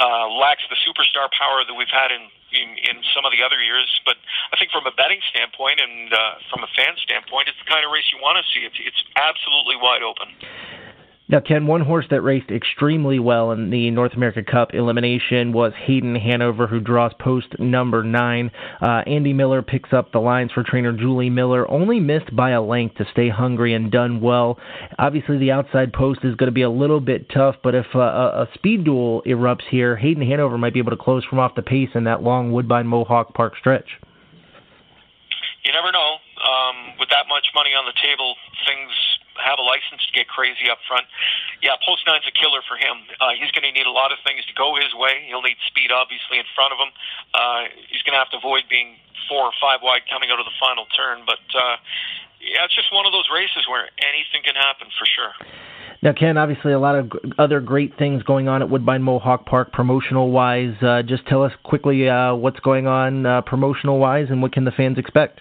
uh, lacks the superstar power that we've had in, in in some of the other years, but I think from a betting standpoint and uh, from a fan standpoint, it's the kind of race you want to see. It's it's absolutely wide open. Now, Ken, one horse that raced extremely well in the North America Cup elimination was Hayden Hanover, who draws post number nine. Uh, Andy Miller picks up the lines for trainer Julie Miller, only missed by a length to stay hungry and done well. Obviously, the outside post is going to be a little bit tough, but if uh, a, speed duel erupts here, Hayden Hanover might be able to close from off the pace in that long Woodbine Mohawk Park stretch. You never know. Um, with that much money on the table, things have a license to get crazy up front. Yeah, post nine's a killer for him. Uh, he's going to need a lot of things to go his way. He'll need speed, obviously, in front of him. Uh, he's going to have to avoid being four or five wide coming out of the final turn. But uh, yeah, it's just one of those races where anything can happen for sure. Now, Ken, obviously a lot of other great things going on at Woodbine Mohawk Park promotional wise. Uh, just tell us quickly uh, what's going on uh, promotional wise and what can the fans expect?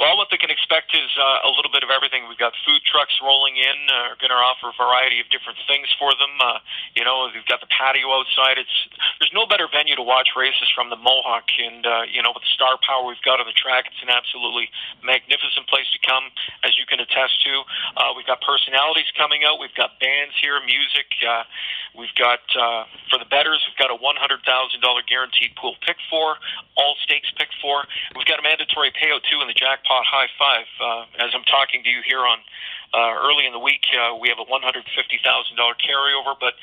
Well, what they can expect is uh, a little bit of everything. We've got food trucks rolling in. Uh, we're going to offer a variety of different things for them. Uh, you know, we've got the patio outside. It's there's no better venue to watch races from the Mohawk, and uh, you know, with the star power we've got on the track, it's an absolutely magnificent place to come, as you can attest to. Uh, we've got personalities coming out. We've got bands here, music. Uh, we've got uh, for the betters, we've got a one hundred thousand dollar guaranteed pool pick for, all stakes pick for. We've got a mandatory payout too in the jackpot pot high five. Uh, as I'm talking to you here on uh, early in the week, uh, we have a $150,000 carryover. But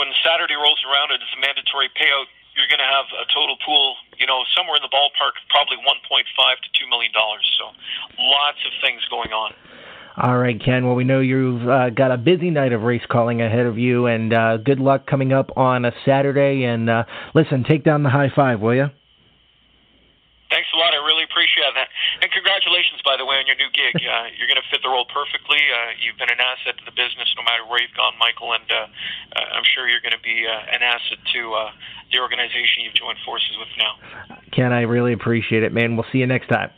when Saturday rolls around and it's a mandatory payout, you're going to have a total pool, you know, somewhere in the ballpark probably 1.5 to 2 million dollars. So, lots of things going on. All right, Ken. Well, we know you've uh, got a busy night of race calling ahead of you, and uh, good luck coming up on a Saturday. And uh, listen, take down the high five, will you? Thanks a lot. I really appreciate that. And congratulations, by the way, on your new gig. Uh, you're going to fit the role perfectly. Uh, you've been an asset to the business no matter where you've gone, Michael, and uh, uh I'm sure you're going to be uh, an asset to uh, the organization you've joined forces with now. Ken, I really appreciate it, man. We'll see you next time.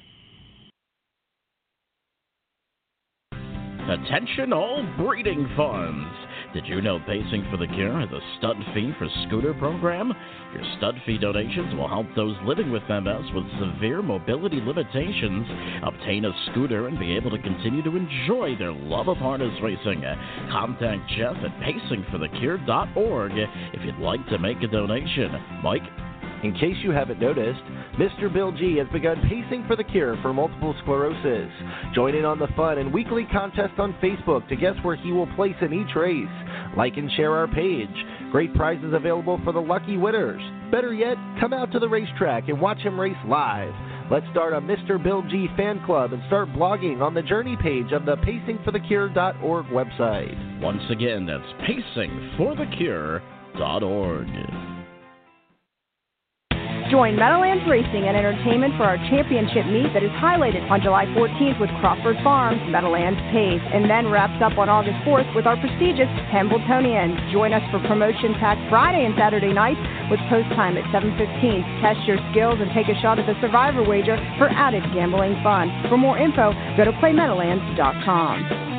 Attention all breeding funds. Did you know Pacing for the Cure has a stud fee for scooter program? Your stud fee donations will help those living with MS with severe mobility limitations obtain a scooter and be able to continue to enjoy their love of harness racing. Contact Jeff at pacingforthecure.org if you'd like to make a donation. Mike? In case you haven't noticed, Mr. Bill G has begun pacing for the cure for multiple sclerosis. Join in on the fun and weekly contest on Facebook to guess where he will place in each race. Like and share our page. Great prizes available for the lucky winners. Better yet, come out to the racetrack and watch him race live. Let's start a Mr. Bill G fan club and start blogging on the journey page of the pacingforthecure.org website. Once again, that's pacingforthecure.org. Join Meadowlands Racing and Entertainment for our championship meet that is highlighted on July 14th with Crawford Farms, Meadowlands Pace, and then wraps up on August 4th with our prestigious Hambletonian. Join us for promotion packed Friday and Saturday nights with post time at 7.15. Test your skills and take a shot at the Survivor wager for added gambling fun. For more info, go to playmeadowlands.com.